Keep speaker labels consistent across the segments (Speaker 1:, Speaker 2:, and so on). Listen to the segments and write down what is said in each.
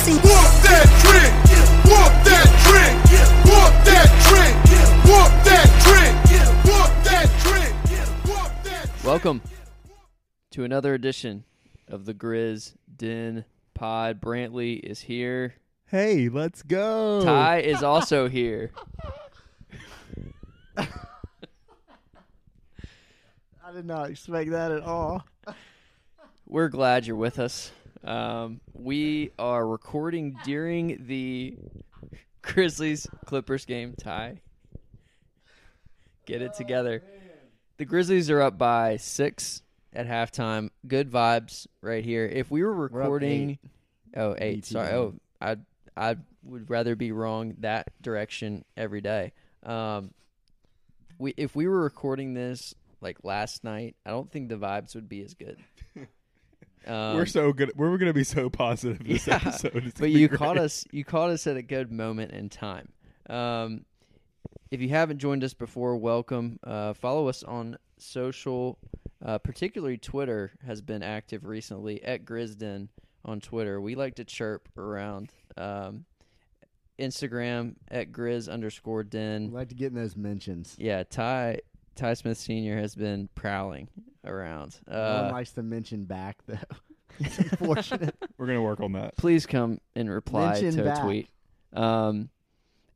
Speaker 1: See,
Speaker 2: Walk that trick. Walk that trick. Walk that trick. Walk that trick. Walk that trick. Walk that trick.
Speaker 3: Welcome to another edition of the Grizz Den Pod. Brantley is here.
Speaker 4: Hey, let's go.
Speaker 3: Ty is also here.
Speaker 4: I did not expect that at all.
Speaker 3: We're glad you're with us. Um, we are recording during the Grizzlies Clippers game. Ty, get it together. The Grizzlies are up by six at halftime. Good vibes right here. If we were
Speaker 4: We're
Speaker 3: recording,
Speaker 4: eight.
Speaker 3: oh eight, sorry. Oh, I I would rather be wrong that direction every day. Um, we if we were recording this like last night, I don't think the vibes would be as good. Um,
Speaker 4: we're so good. We're going to be so positive this
Speaker 3: Yeah,
Speaker 4: episode. It's
Speaker 3: but you
Speaker 4: great.
Speaker 3: caught us you caught us at a good moment in time um, if you haven't joined us before welcome uh, follow us on social uh, particularly twitter has been active recently at grizzden on twitter we like to chirp around um, instagram at grizz underscore
Speaker 5: I'd
Speaker 3: den
Speaker 5: like to get in those mentions.
Speaker 3: yeah ty ty smith senior has been prowling around
Speaker 5: no
Speaker 3: uh,
Speaker 5: one likes to mention back though. it's unfortunate.
Speaker 4: We're going to work on that.
Speaker 3: please come and reply
Speaker 5: Mention
Speaker 3: to
Speaker 5: back.
Speaker 3: a tweet. Um,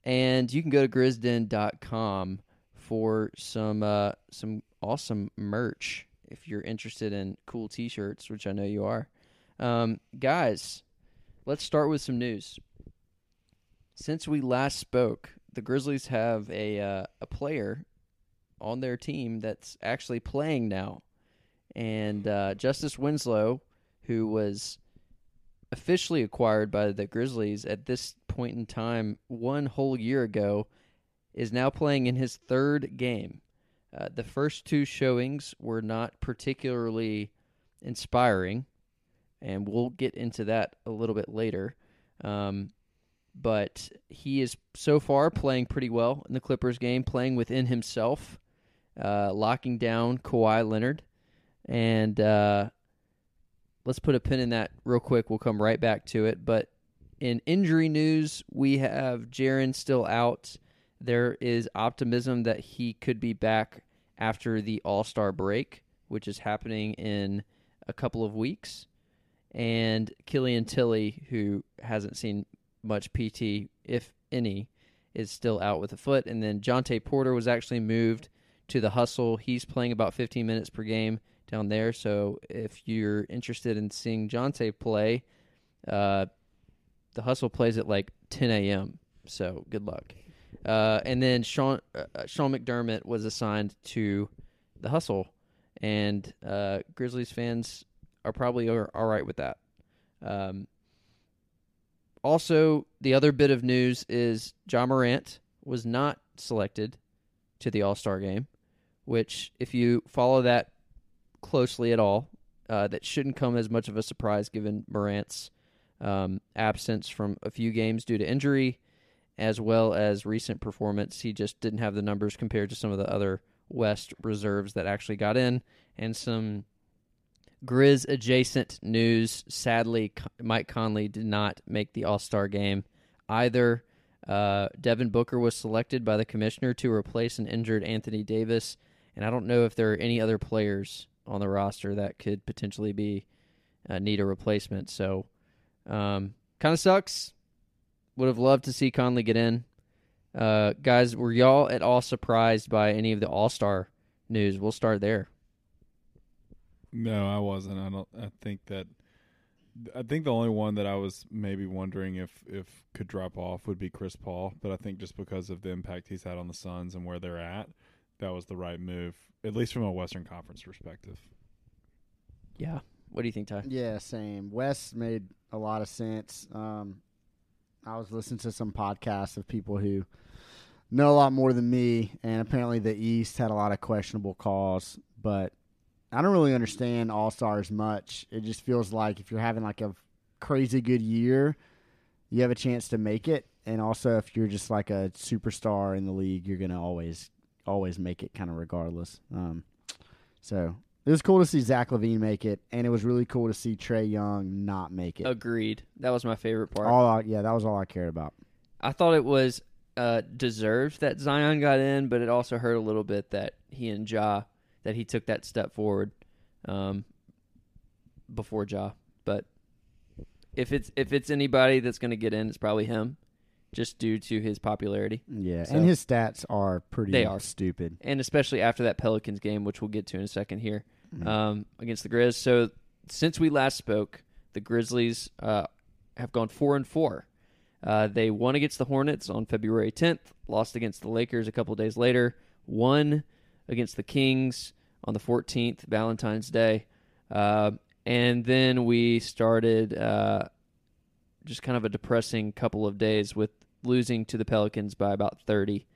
Speaker 3: and you can go to grizzden.com for some uh, some awesome merch if you're interested in cool T-shirts, which I know you are. Um, guys, let's start with some news. Since we last spoke, the Grizzlies have a uh, a player on their team that's actually playing now, and uh, Justice Winslow, who was officially acquired by the Grizzlies at this point in time one whole year ago, is now playing in his third game. Uh, the first two showings were not particularly inspiring, and we'll get into that a little bit later. Um, but he is so far playing pretty well in the Clippers game, playing within himself, uh, locking down Kawhi Leonard, and uh, let's put a pin in that real quick. We'll come right back to it. But in injury news, we have Jaren still out. There is optimism that he could be back after the All Star break, which is happening in a couple of weeks. And Killian Tillie, who hasn't seen much PT, if any, is still out with a foot. And then Jontay Porter was actually moved to the hustle. He's playing about 15 minutes per game down there. So if you're interested in seeing Jontay play, uh, the hustle plays at like 10 a.m. So good luck. Uh, and then Sean uh, Sean McDermott was assigned to the hustle, and uh, Grizzlies fans are probably all all right with that. Um, also, the other bit of news is John Morant was not selected to the All Star game, which, if you follow that closely at all, uh, that shouldn't come as much of a surprise given Morant's um, absence from a few games due to injury, as well as recent performance. He just didn't have the numbers compared to some of the other West reserves that actually got in, and some Grizz adjacent news. Sadly, Mike Conley did not make the All Star game either. Uh, Devin Booker was selected by the commissioner to replace an injured Anthony Davis, and I don't know if there are any other players on the roster that could potentially be uh, need a replacement. So, um, kind of sucks. Would have loved to see Conley get in. Uh, guys, were y'all at all surprised by any of the All Star news? We'll start there.
Speaker 4: No, I wasn't. I don't. I think that. I think the only one that I was maybe wondering if if could drop off would be Chris Paul, but I think just because of the impact he's had on the Suns and where they're at, that was the right move, at least from a Western Conference perspective.
Speaker 3: Yeah. What do you think, Ty?
Speaker 5: Yeah, same. West made a lot of sense. Um, I was listening to some podcasts of people who know a lot more than me, and apparently the East had a lot of questionable calls. But I don't really understand All Stars much. It just feels like if you're having like a crazy good year, you have a chance to make it, and also if you're just like a superstar in the league, you're gonna always always make it, kind of regardless. Um, so It was cool to see Zach LaVine make it, and it was really cool to see Trae Young not make it.
Speaker 3: Agreed. That was my favorite part.
Speaker 5: All I, yeah, that was all I cared about.
Speaker 3: I thought it was uh, deserved that Zion got in, but it also hurt a little bit that he and Ja that he took that step forward um, before Ja. But if it's if it's anybody that's going to get in, it's probably him, just due to his popularity
Speaker 5: Yeah,
Speaker 3: So-
Speaker 5: and his stats are pretty
Speaker 3: They are.
Speaker 5: stupid.
Speaker 3: and especially after that Pelicans game, which we'll get to in a second here
Speaker 5: Mhm.
Speaker 3: um, against the Grizz. So since we last spoke, the Grizzlies uh, have gone four and four. Uh, they won against the Hornets on February 10th, lost against the Lakers a couple days later, won against the Kings on the 14th, Valentine's Day, uh, and then we started uh, just kind of a depressing couple of days with losing to the Pelicans by about 30.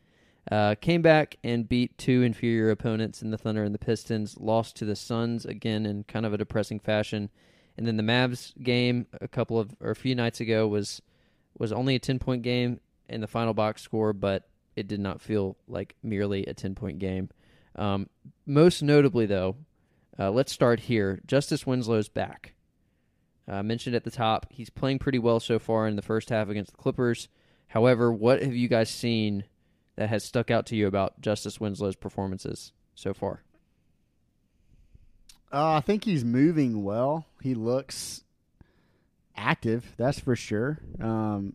Speaker 3: Uh, came back and beat two inferior opponents in the Thunder and the Pistons. Lost to the Suns again in kind of a depressing fashion, and then the Mavs game a couple of or a few nights ago was was only a ten point game in the final box score, but it did not feel like merely a ten point game. Um, most notably, though, uh, let's start here. Justice Winslow's back. Uh, mentioned at the top, he's playing pretty well so far in the first half against the Clippers. However, what have you guys seen that has stuck out to you about Justice Winslow's performances so far?
Speaker 5: Uh, I think he's moving well. He looks active, that's for sure. Um,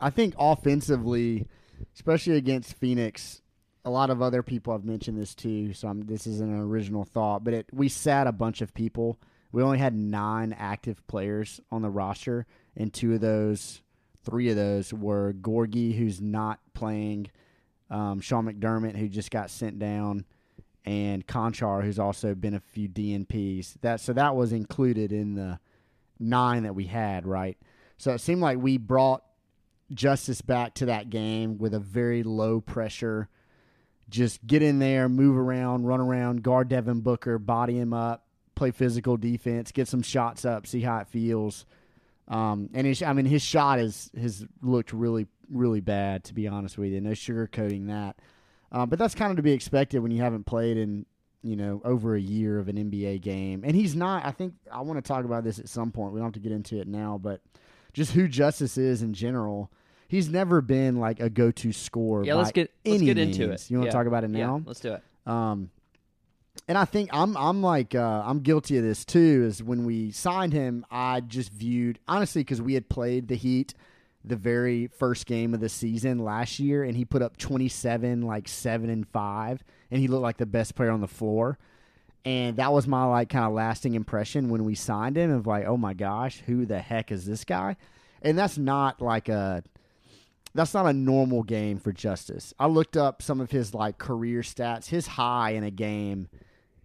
Speaker 5: I think offensively, especially against Phoenix, a lot of other people have mentioned this too. So I'm, this isn't an original thought, but it, we sat a bunch of people. We only had nine active players on the roster, and two of those, three of those were Gorgui, who's not playing, um, Sean McDermott, who just got sent down, and Konchar, who's also been a few DNPs. That so that was included in the nine that we had, right? So it seemed like we brought Justice back to that game with a very low pressure. Just get in there, move around, run around, guard Devin Booker, body him up, play physical defense, get some shots up, see how it feels. Um, and his, I mean, his shot is has looked really, really bad to be honest with you. No sugarcoating that. Uh, but that's kind of to be expected when you haven't played in you know over a year of an NBA game. And he's not. I think I want to talk about this at some point. We don't have to get into it now, but just who Justice is in general. He's never been like a go-to scorer.
Speaker 3: Yeah, let's get let's get into
Speaker 5: means.
Speaker 3: it.
Speaker 5: You want
Speaker 3: Yeah.
Speaker 5: to talk about it
Speaker 3: Yeah,
Speaker 5: now?
Speaker 3: let's do it.
Speaker 5: Um, and I think I'm I'm like uh, I'm guilty of this too. Is when we signed him, I just viewed honestly because we had played the Heat the very first game of the season last year, and he put up 27, like seven and five, and he looked like the best player on the floor. And that was my like kind of lasting impression when we signed him of like, oh my gosh, who the heck is this guy? And that's not like a that's not a normal game for Justice. I looked up some of his like career stats. His high in a game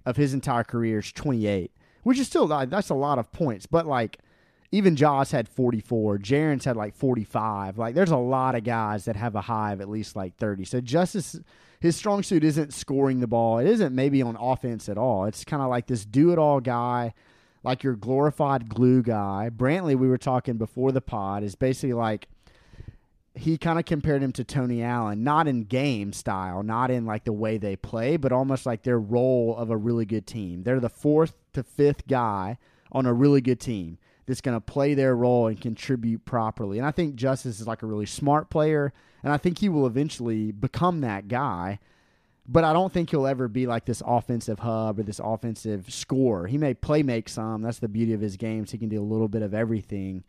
Speaker 5: of his entire career is 28, which is still that's a lot of points. But like even Josh had 44, Jaren's had like 45. Like there's a lot of guys that have a high of at least like 30. So Justice his strong suit isn't scoring the ball. It isn't maybe on offense at all. It's kind of like this do it all guy, like your glorified glue guy. Brantley, we were talking before the pod, is basically like he kind of compared him to Tony Allen, not in game style, not in like the way they play, but almost like their role of a really good team. They're the fourth to fifth guy on a really good team that's going to play their role and contribute properly. And I think Justice is like a really smart player, and I think he will eventually become that guy. But I don't think he'll ever be like this offensive hub or this offensive scorer. He may play make some. That's the beauty of his games. He can do a little bit of everything.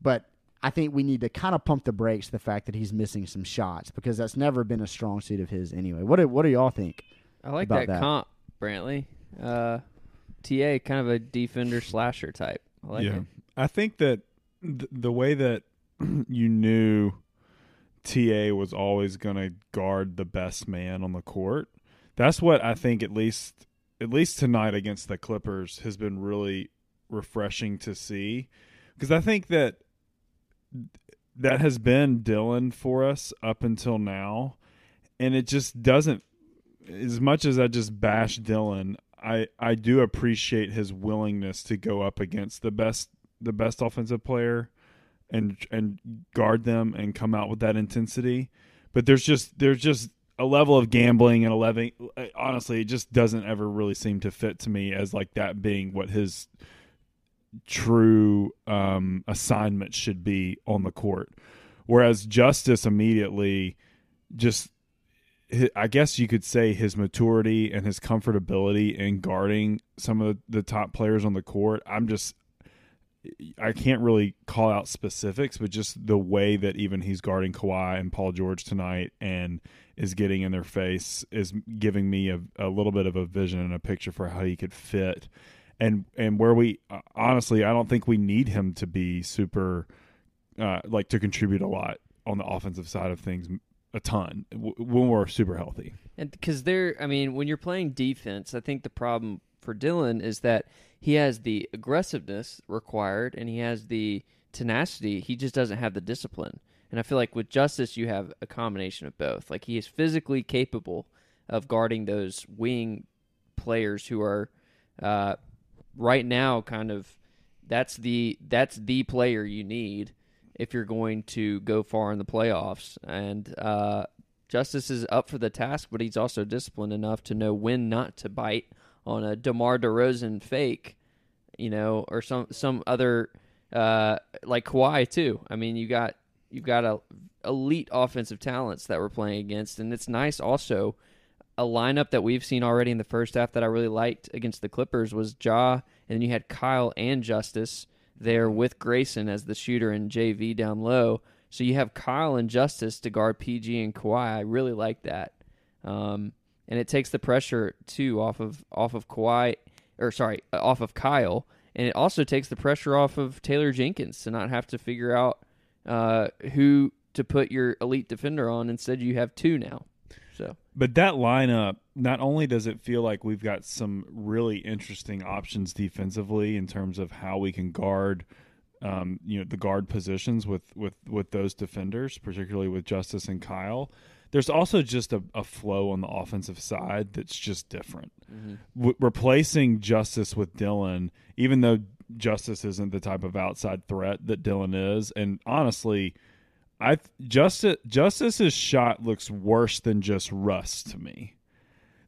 Speaker 5: But I think we need to kind of pump the brakes the fact that he's missing some shots because that's never been a strong suit of his anyway. What do, what do y'all think?
Speaker 3: I like
Speaker 5: about
Speaker 3: that,
Speaker 5: that.
Speaker 3: comp, Brantley. Uh, TA, kind of a defender slasher type. I like
Speaker 4: yeah,
Speaker 3: it.
Speaker 4: I think that th- the way that you knew TA was always going to guard the best man on the court. That's what I think at least at least tonight against the Clippers has been really refreshing to see because I think that that has been Dillon for us up until now and it just doesn't as much as I just bash Dillon, I I do appreciate his willingness to go up against the best the best offensive player and and guard them and come out with that intensity. But there's just there's just a level of gambling and a level. Honestly, it just doesn't ever really seem to fit to me as like that being what his true um, assignment should be on the court. Whereas Justice immediately just I guess you could say his maturity and his comfortability in guarding some of the top players on the court. I'm just I can't really call out specifics, but just the way that even he's guarding Kawhi and Paul George tonight and is getting in their face is giving me a, a little bit of a vision and a picture for how he could fit. And and where we honestly, I don't think we need him to be super uh, like to contribute a lot on the offensive side of things a ton when we're super healthy.
Speaker 3: And because they're, I mean, when you're playing defense, I think the problem for Dillon is that he has the aggressiveness required and he has the tenacity. He just doesn't have the discipline. And I feel like with Justice, you have a combination of both. Like he is physically capable of guarding those wing players who are uh, right now kind of that's the that's the player you need if you're going to go far in the playoffs. And uh, Justice is up for the task, but he's also disciplined enough to know when not to bite on a DeMar DeRozan fake, you know, or some some other uh, like Kawhi too. I mean, you got you've got a elite offensive talents that we're playing against, and it's nice also. A lineup that we've seen already in the first half that I really liked against the Clippers was Ja, and then you had Kyle and Justice there with Grayson as the shooter and JV down low. So you have Kyle and Justice to guard PG and Kawhi. I really like that, um, and it takes the pressure too off of off of Kawhi, or sorry, off of Kyle, and it also takes the pressure off of Taylor Jenkins to not have to figure out uh, who to put your elite defender on. Instead, you have two now. So,
Speaker 4: but that lineup not only does it feel like we've got some really interesting options defensively in terms of how we can guard, um, you know, the guard positions with with with those defenders, particularly with Justice and Kyle. There's also just a, a flow on the offensive side that's just different. Mm-hmm. W- replacing Justice with Dillon, even though Justice isn't the type of outside threat that Dillon is, and honestly I Justice Justice's shot looks worse than just rust to me.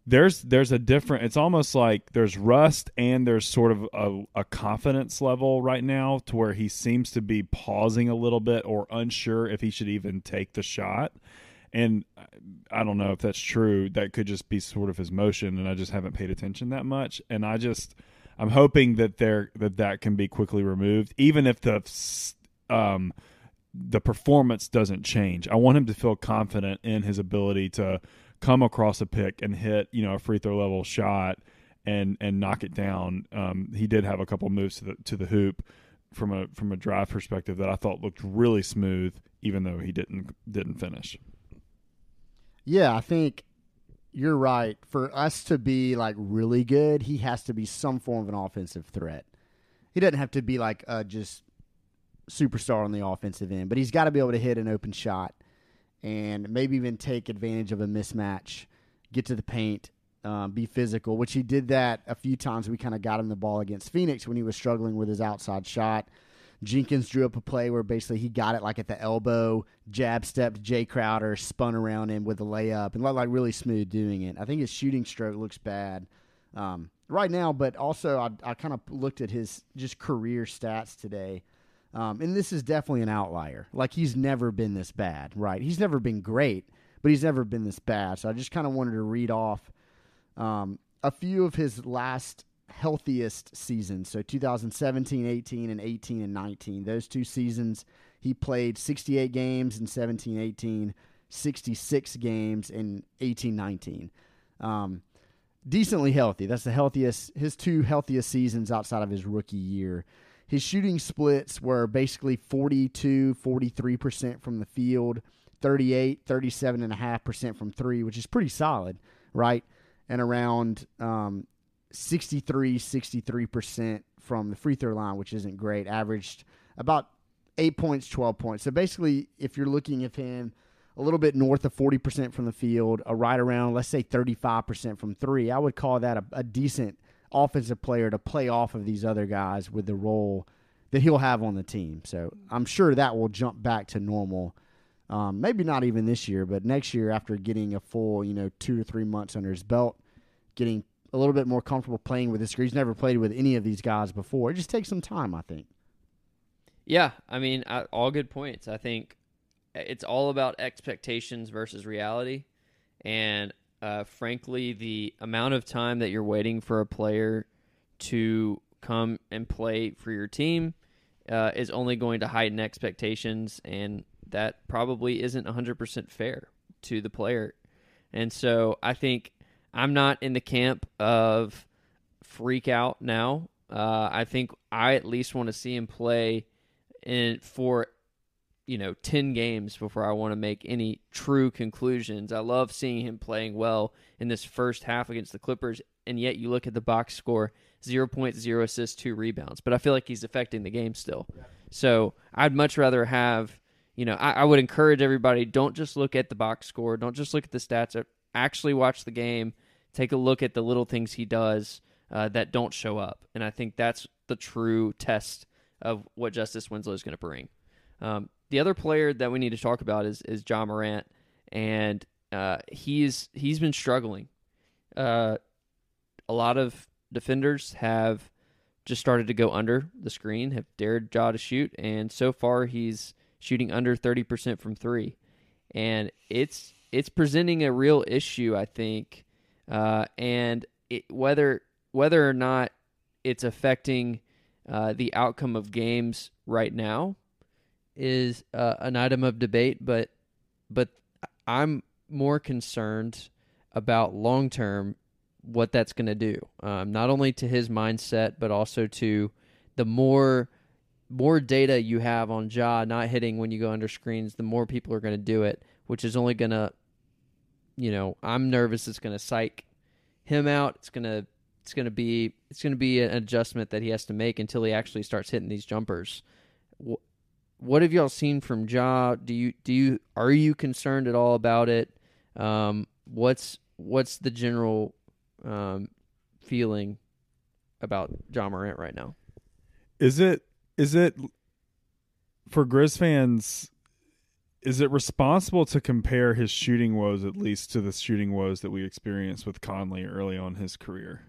Speaker 4: There's there's a different. It's almost like there's rust and there's sort of a, a confidence level right now to where he seems to be pausing a little bit or unsure if he should even take the shot. And I don't know if that's true. That could just be sort of his motion, and I just haven't paid attention that much. And I just I'm hoping that there that that can be quickly removed, even if the um the performance doesn't change. I want him to feel confident in his ability to come across a pick and hit, you know, a free throw level shot and and knock it down. Um, he did have a couple moves to the to the hoop from a from a drive perspective that I thought looked really smooth, even though he didn't didn't finish.
Speaker 5: Yeah, I think you're right. For us to be like really good, he has to be some form of an offensive threat. He doesn't have to be like uh, just superstar on the offensive end, but he's got to be able to hit an open shot and maybe even take advantage of a mismatch, get to the paint, um, be physical, which he did that a few times. We kind of got him the ball against Phoenix when he was struggling with his outside shot. Jenkins drew up a play where basically he got it like at the elbow, jab stepped Jae Crowder, spun around him with a layup, and looked like really smooth doing it. I think his shooting stroke looks bad um, right now, but also I, I kind of looked at his just career stats today. Um, and this is definitely an outlier. Like he's never been this bad, right? He's never been great, but he's never been this bad. So I just kind of wanted to read off um, a few of his last healthiest seasons. So 2017, 18, and 18 and 19. Those two seasons, he played 68 games in 17, 18, 66 games in 18, 19. Um, decently healthy. That's the healthiest, his two healthiest seasons outside of his rookie year. His shooting splits were basically 42, 43% from the field, 38, 37.5% from three, which is pretty solid, right? And around um, 63, 63% from the free throw line, which isn't great. Averaged about eight points, 12 points. So basically, if you're looking at him a little bit north of 40% from the field, a right around, let's say 35% from three, I would call that a, a decent – offensive player to play off of these other guys with the role that he'll have on the team. So I'm sure that will jump back to normal Um, maybe not even this year, but next year after getting a full, you know, two or three months under his belt, getting a little bit more comfortable playing with this. He's never played with any of these guys before. It just takes some time, I think.
Speaker 3: Yeah, I mean, I, all good points. I think it's all about expectations versus reality, and uh, frankly, the amount of time that you're waiting for a player to come and play for your team uh, is only going to heighten expectations, and that probably isn't 100% fair to the player. And so I think I'm not in the camp of freak out now. Uh, I think I at least want to see him play in for you know 10 games before I want to make any true conclusions. I love seeing him playing well in this first half against the Clippers and yet you look at the box score 0.0 assists, 2 rebounds, but I feel like he's affecting the game still. So, I'd much rather have, you know, I, I would encourage everybody don't just look at the box score, don't just look at the stats, actually watch the game, take a look at the little things he does uh, that don't show up. And I think that's the true test of what Justice Winslow is going to bring. Um, the other player that we need to talk about is is Ja Morant, and uh, he's he's been struggling. Uh, a lot of defenders have just started to go under the screen, have dared Ja to shoot, and so far he's shooting under thirty percent from three, and it's it's presenting a real issue, I think, uh, and it, whether whether or not it's affecting uh, the outcome of games right now is uh, an item of debate, but but I'm more concerned about long term what that's going to do, um, not only to his mindset, but also to the more more data you have on Ja not hitting when you go under screens, the more people are going to do it, which is only going to, you know, I'm nervous it's going to psych him out. It's going to it's going to be it's going to be an adjustment that he has to make until he actually starts hitting these jumpers. What have y'all seen from Ja? Do you do you are you concerned at all about it? Um, what's what's the general um, feeling about Ja Morant right now?
Speaker 4: Is it is it for Grizz fans? Is it responsible to compare his shooting woes at least to the shooting woes that we experienced with Conley early on his career?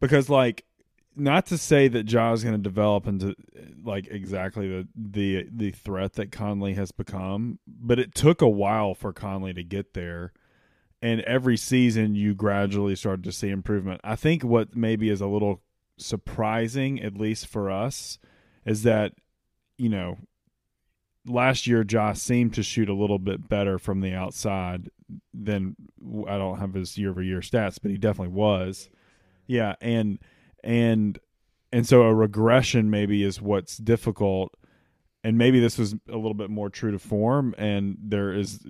Speaker 4: Because like not to say that Ja is going to develop into like exactly the the the threat that Conley has become, but it took a while for Conley to get there and every season you gradually start to see improvement. I think what maybe is a little surprising, at least for us, is that you know last year Josh seemed to shoot a little bit better from the outside than I don't have his year over year stats, but he definitely was. Yeah, and and and so a regression maybe is what's difficult. And maybe this was a little bit more true to form and there is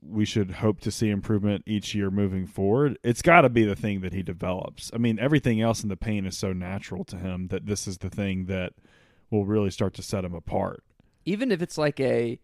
Speaker 4: we should hope to see improvement each year moving forward. It's got to be the thing that he develops. I mean everything else in the pain is so natural to him that this is the thing that will really start to set him apart.
Speaker 3: Even if it's like a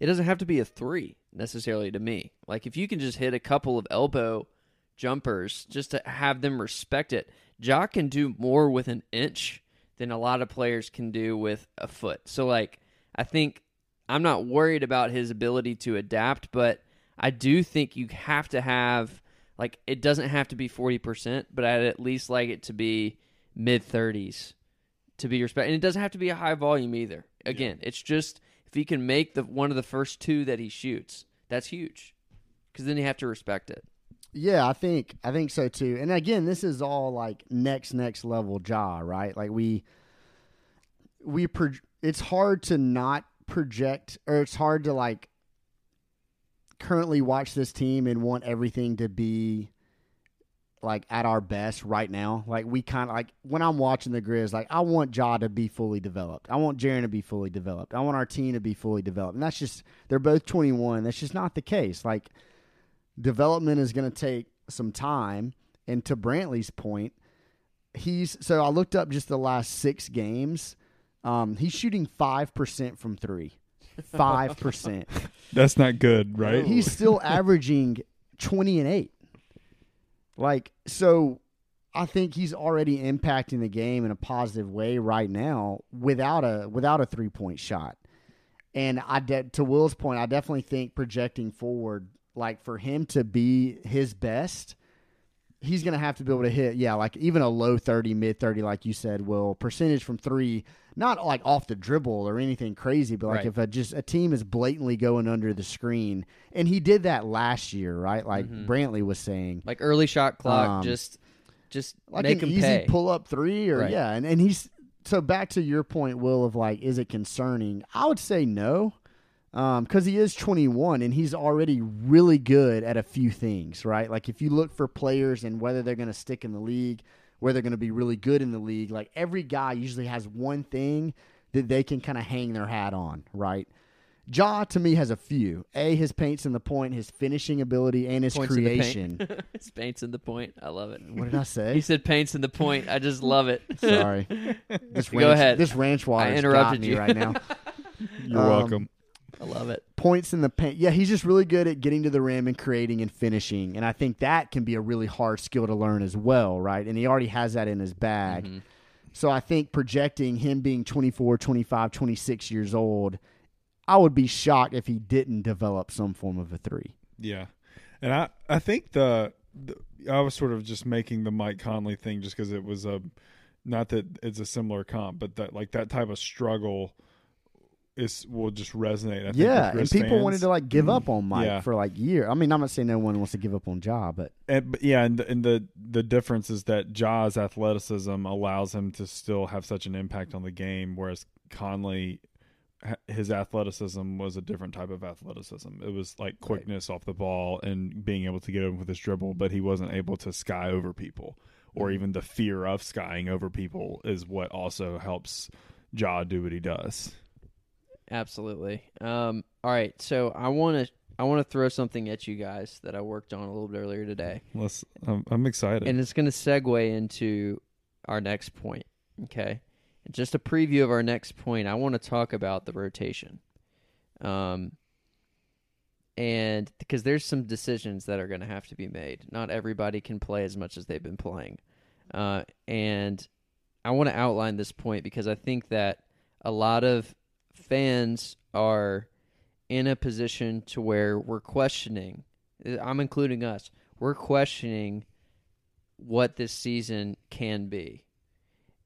Speaker 3: it doesn't have to be a three necessarily to me. Like if you can just hit a couple of elbow jumpers just to have them respect it jock can do more with an inch than a lot of players can do with a foot so like I think I'm not worried about his ability to adapt, but I do think you have to have like it doesn't have to be 40%, but I'd at least like it to be mid 30s to be respected. And it doesn't have to be a high volume either. Again, yeah. it's just if he can make the one of the first two that he shoots, that's huge. Cuz then you have to respect it.
Speaker 5: Yeah, I think I think so too. And again, this is all like next next level Ja, right? Like we we pro- it's hard to not project or it's hard to like currently watch this team and want everything to be like at our best right now. Like we kind of like when I'm watching the Grizz, like I want Ja to be fully developed. I want Jaren to be fully developed. I want our team to be fully developed. And that's just they're both 21. That's just not the case. Like development is going to take some time. And to Brantley's point, he's so I looked up just the last six games. Um, he's shooting five percent from three. Five percent.
Speaker 4: That's not good, right?
Speaker 5: He's still averaging twenty and eight. Like so, I think he's already impacting the game in a positive way right now without a without a three point shot. And I de- to Will's point, I definitely think projecting forward, like for him to be his best, he's going to have to be able to hit, yeah, like even a low 30, mid 30, like you said, Will, percentage from three, not like off the dribble or anything crazy, but like
Speaker 3: Right.
Speaker 5: if a, just a team is blatantly going under the screen. And he did that last year, right? Like
Speaker 3: Mhm.
Speaker 5: Brantley was saying.
Speaker 3: Like early shot clock,
Speaker 5: Um,
Speaker 3: just just
Speaker 5: Like
Speaker 3: make
Speaker 5: an
Speaker 3: him
Speaker 5: easy
Speaker 3: pay.
Speaker 5: pull up three, or
Speaker 3: Right.
Speaker 5: yeah, and, and he's so back to your point, Will, of like, is it concerning? I would say no, because he is 21 and he's already really good at a few things, right? Like if you look for players and whether they're going to stick in the league, whether they're going to be really good in the league, like every guy usually has one thing that they can kind of hang their hat on, right? Ja to me has a few. A his paints in the point, his finishing ability, and his
Speaker 3: Points in paint.
Speaker 5: creation.
Speaker 3: His paints in the point. I love it.
Speaker 5: what did I say?
Speaker 3: He said paints in the point. I just love it.
Speaker 5: Sorry. This
Speaker 3: Go
Speaker 5: ranch,
Speaker 3: ahead.
Speaker 5: This ranch water
Speaker 3: interrupted
Speaker 5: got me
Speaker 3: you.
Speaker 5: right now.
Speaker 4: You're
Speaker 5: Um,
Speaker 4: welcome.
Speaker 3: I love it.
Speaker 5: Points in the paint. Yeah, he's just really good at getting to the rim and creating and finishing. And I think that can be a really hard skill to learn as well, right? And he already has that in his bag.
Speaker 3: Mhm.
Speaker 5: So I think projecting him being 24, 25, 26 years old, I would be shocked if he didn't develop some form of a three.
Speaker 4: Yeah, and I I think the, the I was sort of just making the Mike Conley thing just because it was a not that it's a similar comp, but that like that type of struggle is will just resonate. I think,
Speaker 5: yeah, and people
Speaker 4: fans.
Speaker 5: wanted to like give up on mm. Mike
Speaker 4: Yeah.
Speaker 5: for like year. I mean, I'm not saying no one wants to give up on Ja, but
Speaker 4: And, but yeah, and the, and the the difference is that Ja's athleticism allows him to still have such an impact on the game, whereas Conley, his athleticism was a different type of athleticism. It was like quickness off the ball and being able to get him with his dribble, but he wasn't able to sky over people, or mm-hmm. even the fear of skying over people is what also helps Ja do what he does.
Speaker 3: Absolutely. Um, all right, so I want to I want to throw something at you guys that I worked on a little bit earlier today,
Speaker 4: Let's. I'm, I'm excited.
Speaker 3: and it's going to segue into our next point. Okay, just a preview of our next point. I want to talk about the rotation, um, and because there's some decisions that are going to have to be made. Not everybody can play as much as they've been playing, uh, and I want to outline this point because I think that a lot of fans are in a position to where we're questioning I'm including us. We're questioning what this season can be.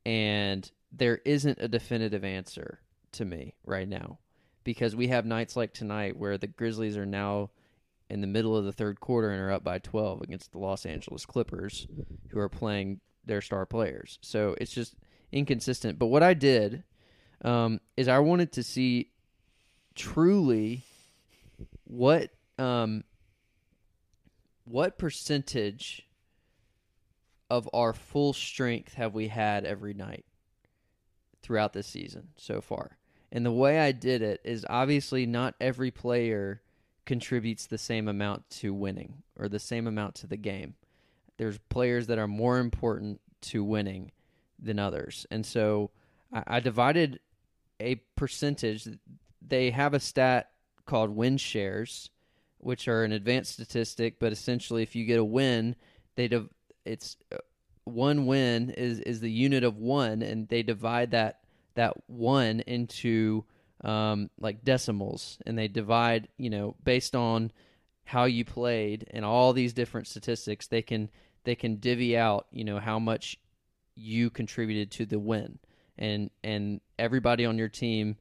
Speaker 3: And there isn't a definitive answer to me right now because we have nights like tonight where the Grizzlies are now in the middle of the third quarter and are up by 12 against the Los Angeles Clippers who are playing their star players. So it's just inconsistent. But what I did um, is I wanted to see truly what um, what percentage of our full strength have we had every night throughout this season so far. And the way I did it is obviously not every player contributes the same amount to winning or the same amount to the game. There's players that are more important to winning than others. And so I, I divided a percentage. They have a stat called win shares, which are an advanced statistic, but essentially if you get a win, they div- it's uh, one win is is the unit of one and they divide that that one into um, like decimals and they divide you know based on how you played and all these different statistics they can they can divvy out you know how much you contributed to the win and and everybody on your team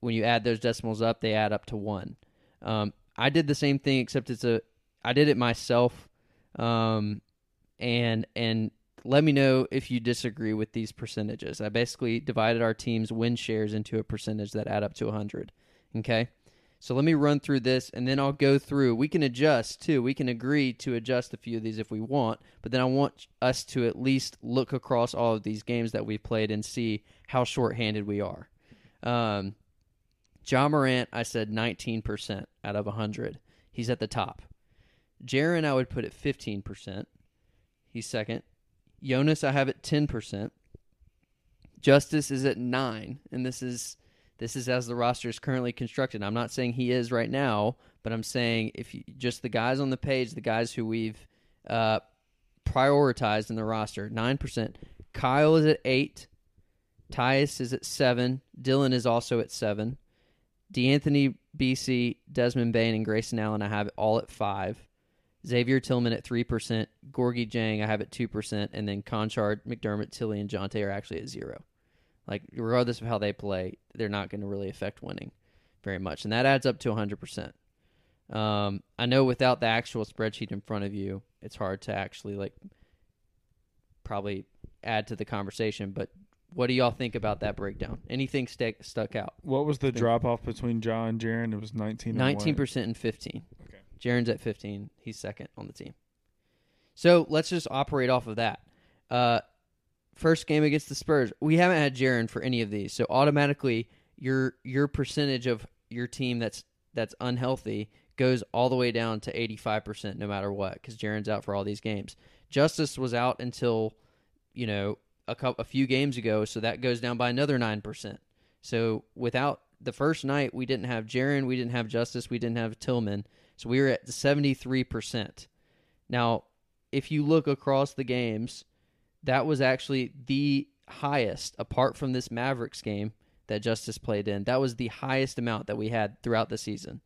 Speaker 3: when you add those decimals up they add up to one um, i did the same thing except it's a i did it myself um, and and let me know if you disagree with these percentages. I basically divided our team's win shares into a percentage that add up to 100. Okay? So let me run through this and then I'll go through. We can adjust too. We can agree to adjust a few of these if we want, but then I want us to at least look across all of these games that we've played and see how shorthanded we are. Um, John Morant, I said 19% out of 100. He's at the top. Jaren, I would put at 15%. He's second. Jonas, I have at 10%. Justice is at 9 and this is this is as the roster is currently constructed. I'm not saying he is right now, but I'm saying if you, just the guys on the page, the guys who we've uh, prioritized in the roster, 9%. Kyle is at 8. Tyus is at 7. Dillon is also at 7. De'Anthony, BC, Desmond Bane, and Grayson Allen, I have all at five. Xavier Tillman at 3%. Gorgui Dieng, I have at 2%. And then Conchard, McDermott, Tillie, and Jontay are actually at zero. Like, regardless of how they play, they're not going to really affect winning very much. And that adds up to 100%. Um, I know without the actual spreadsheet in front of you, it's hard to actually, like, probably add to the conversation. But what do y'all think about that breakdown? Anything stick, stuck out?
Speaker 4: What was the drop off between John and Jaren? It was nineteen.
Speaker 3: Nineteen percent and fifteen.
Speaker 4: Okay.
Speaker 3: Jaren's at fifteen. He's second on the team. So let's just operate off of that. Uh, first game against the Spurs, we haven't had Jaren for any of these, so automatically your your percentage of your team that's that's unhealthy goes all the way down to eighty five percent, no matter what, because Jaren's out for all these games. Justice was out until you know a couple, a few games ago, so that goes down by another nine percent. So without the first night, we didn't have Jaron, we didn't have Justice, we didn't have Tillman, so we were at seventy three percent. Now, if you look across the games, that was actually the highest, apart from this Mavericks game that Justice played in. That was the highest amount that we had throughout the season.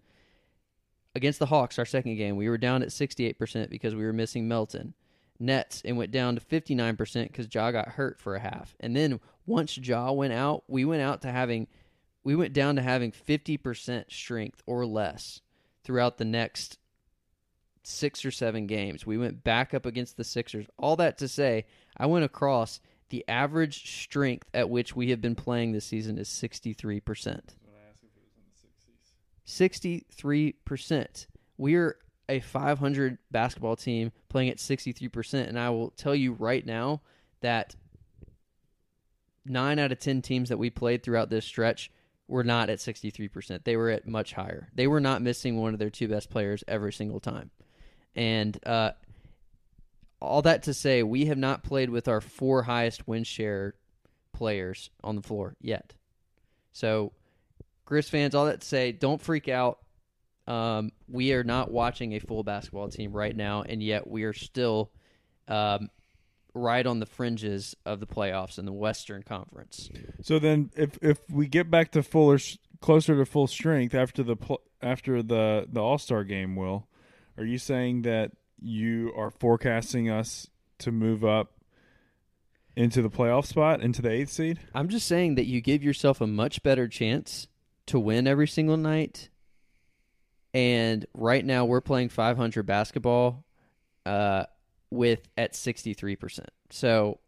Speaker 3: Against the Hawks, our second game, we were down at 68% because we were missing Melton. Nets, it went down to 59% because Ja got hurt for a half. And then once Ja went out, we went out to having, we went down to having 50% strength or less throughout the next six or seven games. We went back up against the Sixers. All that to say, I went across the average strength at which we have been playing this season is 63%. 63%. We're a 500 basketball team playing at 63%. And I will tell you right now that nine out of 10 teams that we played throughout this stretch were not at 63%. They were at much higher. They were not missing one of their two best players every single time. And uh, all that to say, we have not played with our four highest win share players on the floor yet. So, Grizz fans, all that to say, don't freak out. Um, we are not watching a full basketball team right now, and yet we are still um, right on the fringes of the playoffs in the Western Conference.
Speaker 4: So then, if if we get back to fuller, closer to full strength after the after the the All Star game, will are you saying that you are forecasting us to move up into the playoff spot, into the eighth seed?
Speaker 3: I'm just saying that you give yourself a much better chance to win every single night. And right now we're playing 500 basketball uh, with at 63%. So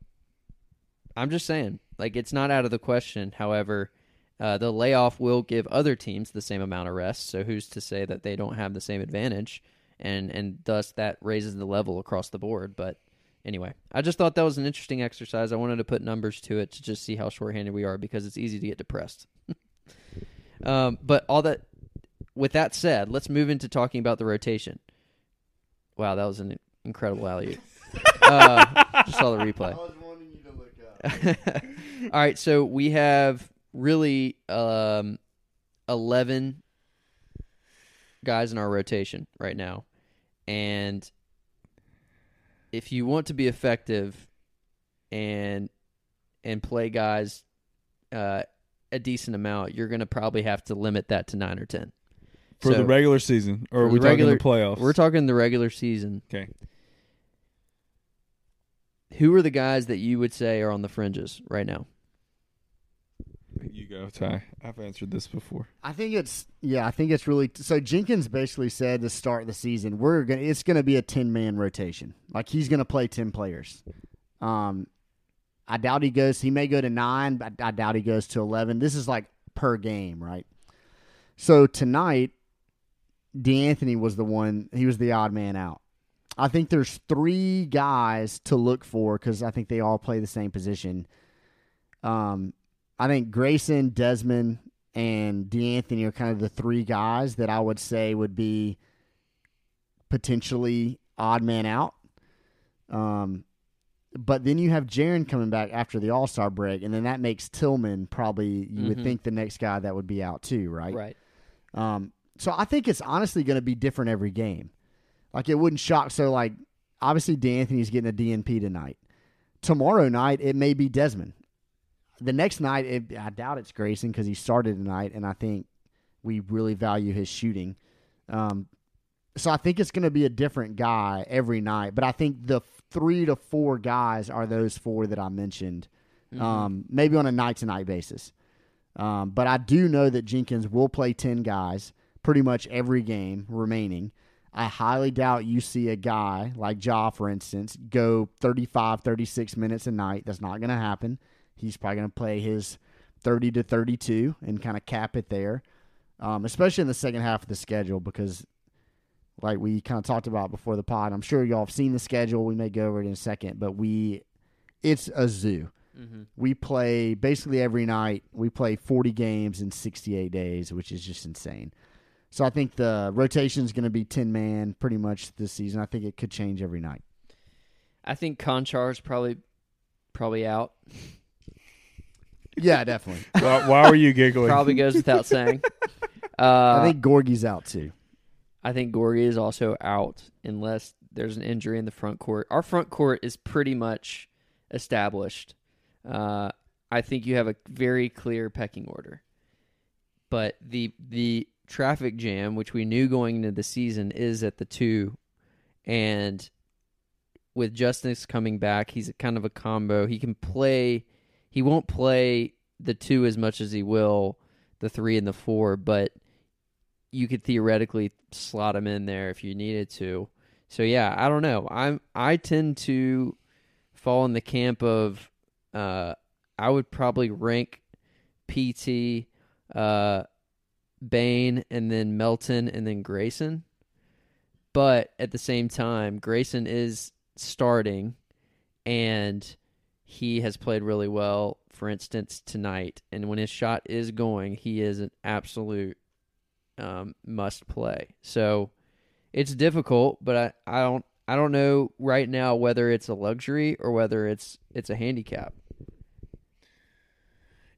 Speaker 3: I'm just saying, like it's not out of the question. However, uh, the layoff will give other teams the same amount of rest. So who's to say that they don't have the same advantage? And and thus that raises the level across the board. But anyway, I just thought that was an interesting exercise. I wanted to put numbers to it to just see how shorthanded we are because it's easy to get depressed. um, but all that, with that said, let's move into talking about the rotation. Wow, that was an incredible alley. uh, just saw the replay.
Speaker 5: was wanting you to look up.
Speaker 3: All right, so we have really um, 11 guys in our rotation right now. And if you want to be effective and and play guys uh, a decent amount, you're going to probably have to limit that to 9 or 10.
Speaker 4: For
Speaker 3: So,
Speaker 4: the regular season, or are we
Speaker 3: the regular-
Speaker 4: talking the playoffs?
Speaker 3: We're talking the regular season.
Speaker 4: okay.
Speaker 3: Who are the guys that you would say are on the fringes right now?
Speaker 4: You go, Ty. I've answered this before.
Speaker 5: I think it's yeah. I think it's really so. Jenkins basically said to start the season, we're gonna it's gonna be a ten man rotation. Like he's gonna play ten players. Um, I doubt he goes. He may go to nine, but I doubt he goes to eleven. This is like per game, right? So tonight, De'Anthony was the one. He was the odd man out. I think there's three guys to look for because I think they all play the same position. Um, I think Grayson, Desmond, and De'Anthony are kind of the three guys that I would say would be potentially odd man out. Um, but then you have Jaren coming back after the All Star break, and then that makes Tillman probably you would
Speaker 3: Mhm.
Speaker 5: think the next guy that would be out too, right?
Speaker 3: Right.
Speaker 5: Um, so I think it's honestly going to be different every game. Like it wouldn't shock. So like obviously De'Anthony's getting a DNP tonight. Tomorrow night it may be Desmond. The next night it, I doubt it's Grayson because he started tonight, and I think we really value his shooting. Um, so I think it's going to be a different guy every night. But I think the three to four guys are those four that I mentioned,
Speaker 3: Mm-hmm.
Speaker 5: um, maybe on a night to night basis. Um, but I do know that Jenkins will play 10 guys pretty much every game remaining. I highly doubt you see a guy like Ja, for instance, go 35, 36 minutes a night. That's not going to happen. He's probably going to play his 30 to 32 and kind of cap it there, um, especially in the second half of the schedule because, like we kind of talked about before the pod, I'm sure y'all have seen the schedule. We may go over it in a second, but we, it's a zoo.
Speaker 3: Mhm.
Speaker 5: We play basically every night. We play 40 games in 68 days, which is just insane. So I think the rotation is going to be 10 man pretty much this season. I think it could change every night.
Speaker 3: I think Konchar's probably probably out.
Speaker 5: Yeah, definitely.
Speaker 4: why, why were you giggling?
Speaker 3: Probably goes without saying. Uh,
Speaker 5: I think Gorgui's out too.
Speaker 3: I think Gorgui is also out unless there's an injury in the front court. Our front court is pretty much established. Uh, I think you have a very clear pecking order. But the the traffic jam, which we knew going into the season, is at the two, and with Justice coming back, he's kind of a combo. He can play. He won't play the two as much as he will the three and the four, but you could theoretically slot him in there if you needed to. So yeah, I don't know. I'm I tend to fall in the camp of uh I would probably rank PT uh Bane and then Melton and then Grayson. But at the same time, Grayson is starting and he has played really well for instance tonight and when his shot is going, he is an absolute um, must play. So it's difficult, but I, I don't I don't know right now whether it's a luxury or whether it's it's a handicap.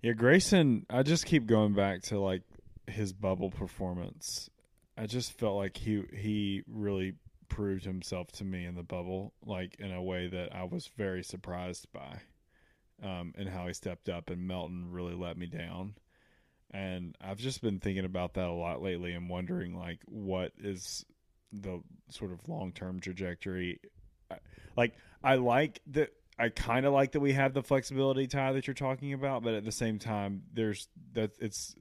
Speaker 4: Yeah, Grayson, I just keep going back to like his bubble performance. I just felt like he he really proved himself to me in the bubble, like in a way that I was very surprised by, um, and how he stepped up. And Melton really let me down. And I've just been thinking about that a lot lately, and wondering like what is the sort of long term trajectory. Like I like that. I kind of like that we have the flexibility Ty that you're talking about, but at the same time, there's that it's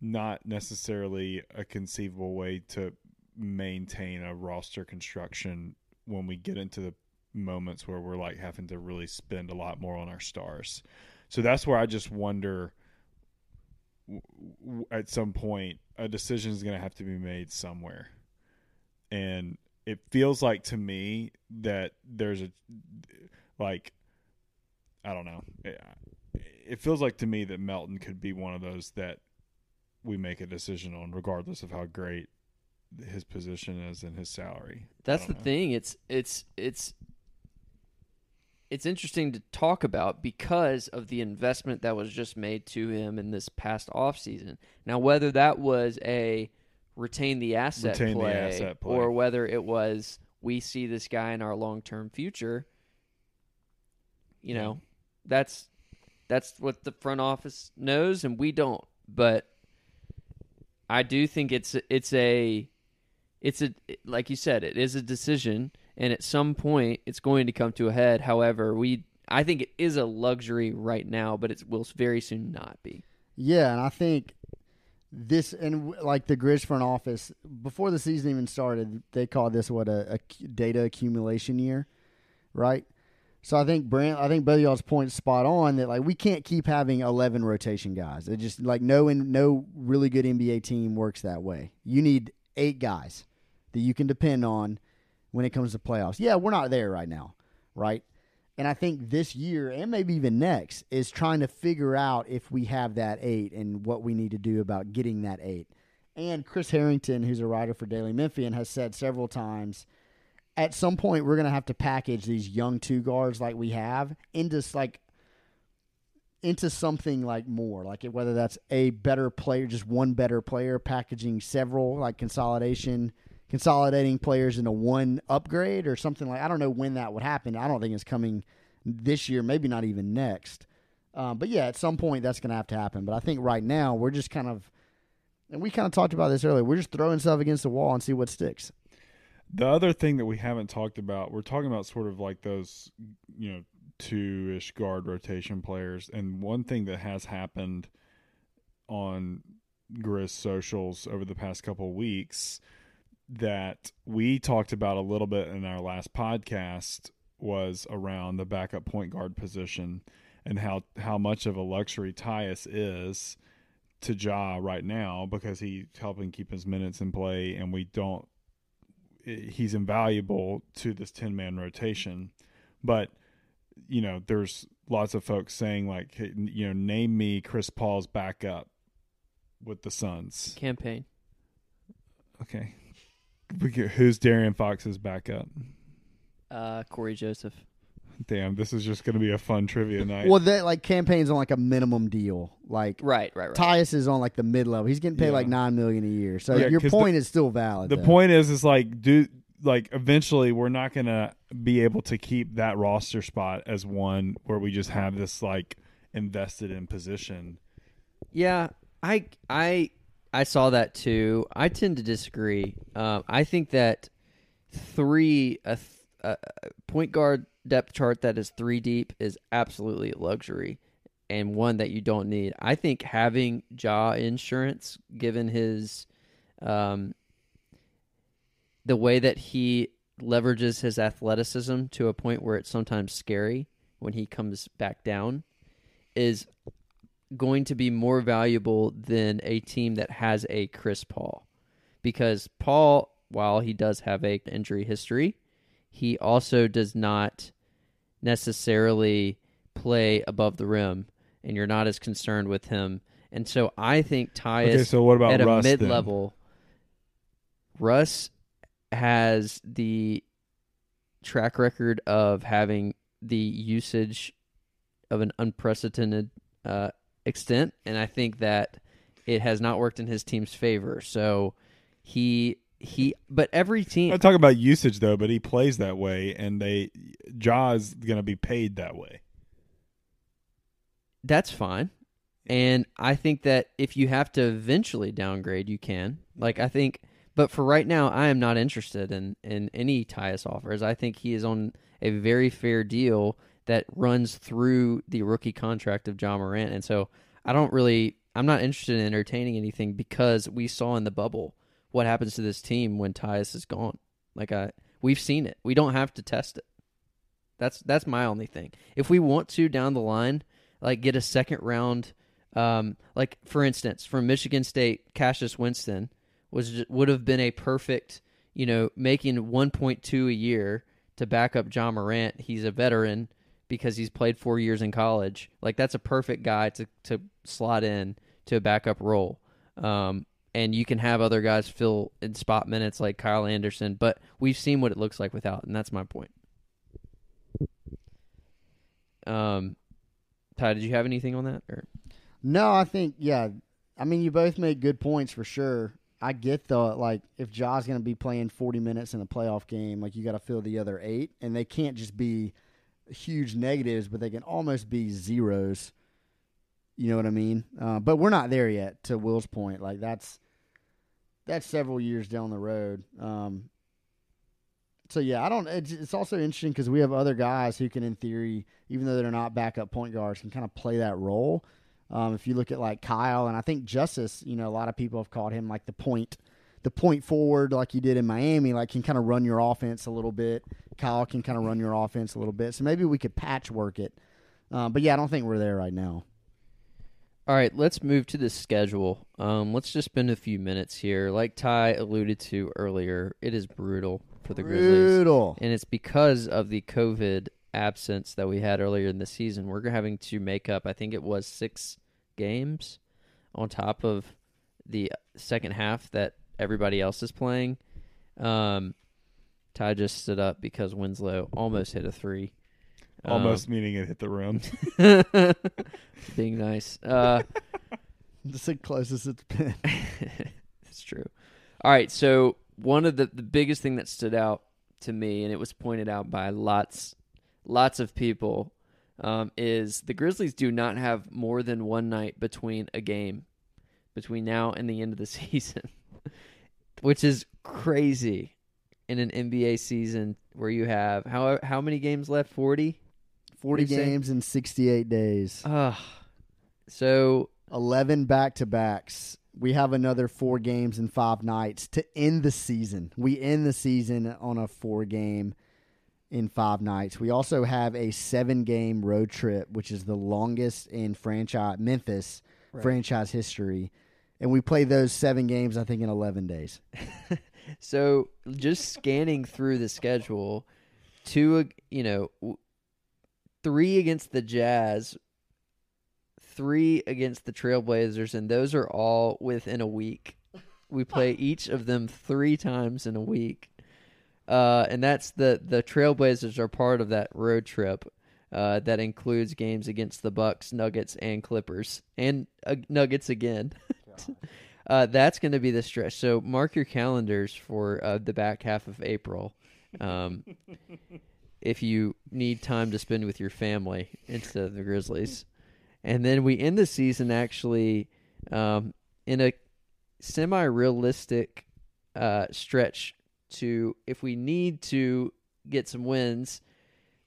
Speaker 4: not necessarily a conceivable way to maintain a roster construction when we get into the moments where we're like having to really spend a lot more on our stars. So that's where I just wonder at some point a decision is going to have to be made somewhere. And it feels like to me that there's a like I don't know. It feels like to me that Melton could be one of those that we make a decision on, regardless of how great his position is and his salary.
Speaker 3: That's the
Speaker 4: know.
Speaker 3: thing. It's it's it's it's interesting to talk about because of the investment that was just made to him in this past offseason. Now whether that was a retain the asset
Speaker 4: Retain the
Speaker 3: play
Speaker 4: asset play.
Speaker 3: or whether it was we see this guy in our long-term future, you
Speaker 4: Yeah.
Speaker 3: know, that's that's what the front office knows and we don't. But I do think it's it's a it's a like you said it is a decision and at some point it's going to come to a head however we i think it is a luxury right now but it will very soon not be
Speaker 5: Yeah, and I think this and like the Grizz front office before the season even started, they called this what a data accumulation year, right? So I think Brand, I think both y'all's points spot on that like we can't keep having eleven rotation guys. It just like no in, no really good NBA team works that way. You need eight guys that you can depend on when it comes to playoffs. Yeah, we're not there right now, right? And I think this year and maybe even next is trying to figure out if we have that eight and what we need to do about getting that eight. And Chris Harrington, who's a writer for Daily Memphian, has said several times at some point we're going to have to package these young two guards like we have into like into something like more like whether that's a better player just one better player packaging several like consolidation consolidating players into one upgrade or something like I don't know when that would happen. I don't think it's coming this year, maybe not even next. Um, but yeah, at some point that's going to have to happen. But I think right now we're just kind of and we kind of talked about this earlier. We're just throwing stuff against the wall and see what sticks.
Speaker 4: The other thing that we haven't talked about, we're talking about sort of like those, you know, two ish guard rotation players. And one thing that has happened on Grizz socials over the past couple of weeks that we talked about a little bit in our last podcast was around the backup point guard position and how how much of a luxury Tyus is to Ja right now because he's helping keep his minutes in play and we don't he's invaluable to this 10 man rotation. But you know there's lots of folks saying like you know name me Chris Paul's backup with the Suns. Cam Payne. okay who's De'Aaron Fox's backup
Speaker 3: Uh, Cory Joseph.
Speaker 4: damn this is just going to be a fun trivia night
Speaker 5: Well, that like Cam Payne's on like a minimum deal. Like
Speaker 3: Right, right, right.
Speaker 5: Tyus is on like the mid level. He's getting paid
Speaker 4: Yeah.
Speaker 5: like nine million a year. So
Speaker 4: Yeah,
Speaker 5: your
Speaker 4: 'cause
Speaker 5: point is still valid.
Speaker 4: the
Speaker 5: though.
Speaker 4: point is is like do like eventually we're not gonna be able to keep that roster spot as one where we just have this like invested in position
Speaker 3: Yeah, I I I saw that too. I tend to disagree. Um, I think that three a, th- a point guard depth chart that is three deep is absolutely a luxury and one that you don't need. I think having Ja insurance, given his um, the way that he leverages his athleticism to a point where it's sometimes scary when he comes back down, is going to be more valuable than a team that has a Chris Paul. Because Paul, while he does have a injury history, he also does not necessarily play above the rim and you're not as concerned with him. And so I think Tyus
Speaker 4: okay so what about
Speaker 3: at a mid level Russ has the track record of having the usage of an unprecedented uh, extent, and I think that it has not worked in his team's favor. So he he, but every team,
Speaker 4: not talking about usage though, but he plays that way, and they Ja is going to be paid that way.
Speaker 3: that's fine. And I think that if you have to eventually downgrade, you can. Like I think, but for right now, I am not interested in in any Tyus offers. I think he is on a very fair deal that runs through the rookie contract of Ja Morant, and so I don't really, I'm not interested in entertaining anything because we saw in the bubble what happens to this team when Tyus is gone. Like I, we've seen it. We don't have to test it. That's that's my only thing. If we want to down the line, like get a second round, um, like for instance, from Michigan State, Cassius Winston was would have been a perfect, you know, making one point two a year to back up Ja Morant. He's a veteran because he's played four years in college. Like that's a perfect guy to to slot in to a backup role. Um, and you can have other guys fill in spot minutes like Kyle Anderson, but we've seen what it looks like without, and that's my point. Um, Ty, did you have anything on that? Or
Speaker 5: No, I think yeah. I mean, you both made good points for sure. I get the like if Ja's going to be playing 40 minutes in a playoff game, like you got to fill the other 8 and they can't just be huge negatives, but they can almost be zeros. You know what I mean? Uh, but we're not there yet to Will's point. Like that's that's several years down the road. Um, so yeah, I don't. It's, it's also interesting because we have other guys who can, in theory, even though they're not backup point guards, can kind of play that role. Um, if you look at like Kyle, and I think Justice, you know, a lot of people have called him like the point, the point forward, like he did in Miami, like can kind of run your offense a little bit. Kyle can kind of run your offense a little bit. So maybe we could patchwork it. Um, but yeah, I don't think we're there right now.
Speaker 3: All right, let's move to the schedule. Um, let's just spend a few minutes here. Like Ty alluded to earlier, it is brutal for the Grizzlies,
Speaker 5: Brutal.
Speaker 3: and it's because of the COVID absence that we had earlier in the season. We're having to make up. I think it was six games on top of the second half that everybody else is playing. Um, Ty just stood up because Winslow almost hit a three. Um,
Speaker 4: Almost meaning it hit the rim.
Speaker 3: being nice. Uh,
Speaker 5: That's the closest it's been.
Speaker 3: it's true. All right, so one of the the biggest thing that stood out to me, and it was pointed out by lots lots of people, um, is the Grizzlies do not have more than one night between a game. between now and the end of the season, which is crazy in an NBA season where you have how how many games left? Forty.
Speaker 5: 40
Speaker 3: What'd
Speaker 5: games in 68 days.
Speaker 3: Ugh. So
Speaker 5: 11 back to backs. We have another four games in five nights to end the season. We end the season on a four game in five nights. We also have a seven game road trip, which is the longest in franchise Memphis
Speaker 3: Right.
Speaker 5: franchise history. And we play those seven games, I think, in 11 days.
Speaker 3: So just scanning through the schedule, two, you know, three against the Jazz, three against the Trailblazers, and those are all within a week. We play each of them three times in a week, uh, and that's the the Trailblazers are part of that road trip. Uh, that includes games against the Bucks, Nuggets, and Clippers, and uh, Nuggets again. Uh, that's going to be the stretch. So mark your calendars for uh, the back half of April. Um, if you need time to spend with your family instead of the Grizzlies, and then we end the season actually um, in a semi-realistic uh, stretch. To if we need to get some wins,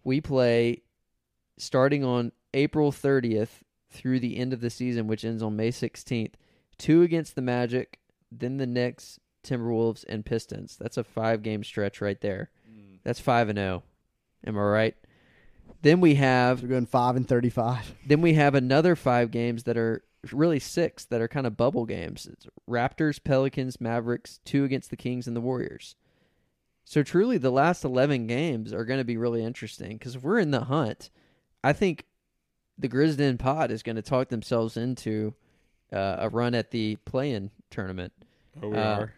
Speaker 3: we play starting on April 30th through the end of the season, which ends on May 16th two against the Magic, then the Knicks, Timberwolves, and Pistons. That's a five game stretch right there. Mm. That's five and zero. Am I right? Then we have
Speaker 5: We're going 5 and 35.
Speaker 3: then we have another five games that are really six that are kind of bubble games. It's Raptors, Pelicans, Mavericks, two against the Kings and the Warriors. So truly, the last eleven games are going to be really interesting because if we're in the hunt, I think the Grizzden Pod is going to talk themselves into uh, a run at the play-in tournament.
Speaker 4: Oh, we
Speaker 3: Uh,
Speaker 4: are.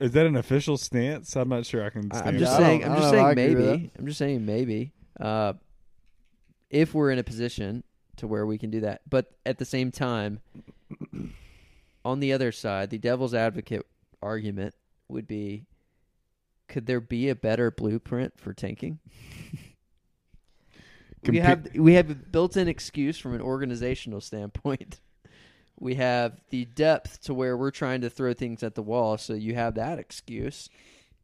Speaker 4: Is that an official stance? I'm not sure I can.
Speaker 3: I-
Speaker 4: Stand
Speaker 3: I'm just
Speaker 5: I
Speaker 3: saying.
Speaker 5: I
Speaker 3: I'm just
Speaker 5: know if I
Speaker 3: saying
Speaker 5: agree with
Speaker 3: maybe. I'm just saying maybe. Uh, if we're in a position to where we can do that, but at the same time, on the other side, the devil's advocate argument would be: Could there be a better blueprint for tanking? we have we have a built-in excuse from an organizational standpoint. We have the depth to where we're trying to throw things at the wall, so you have that excuse.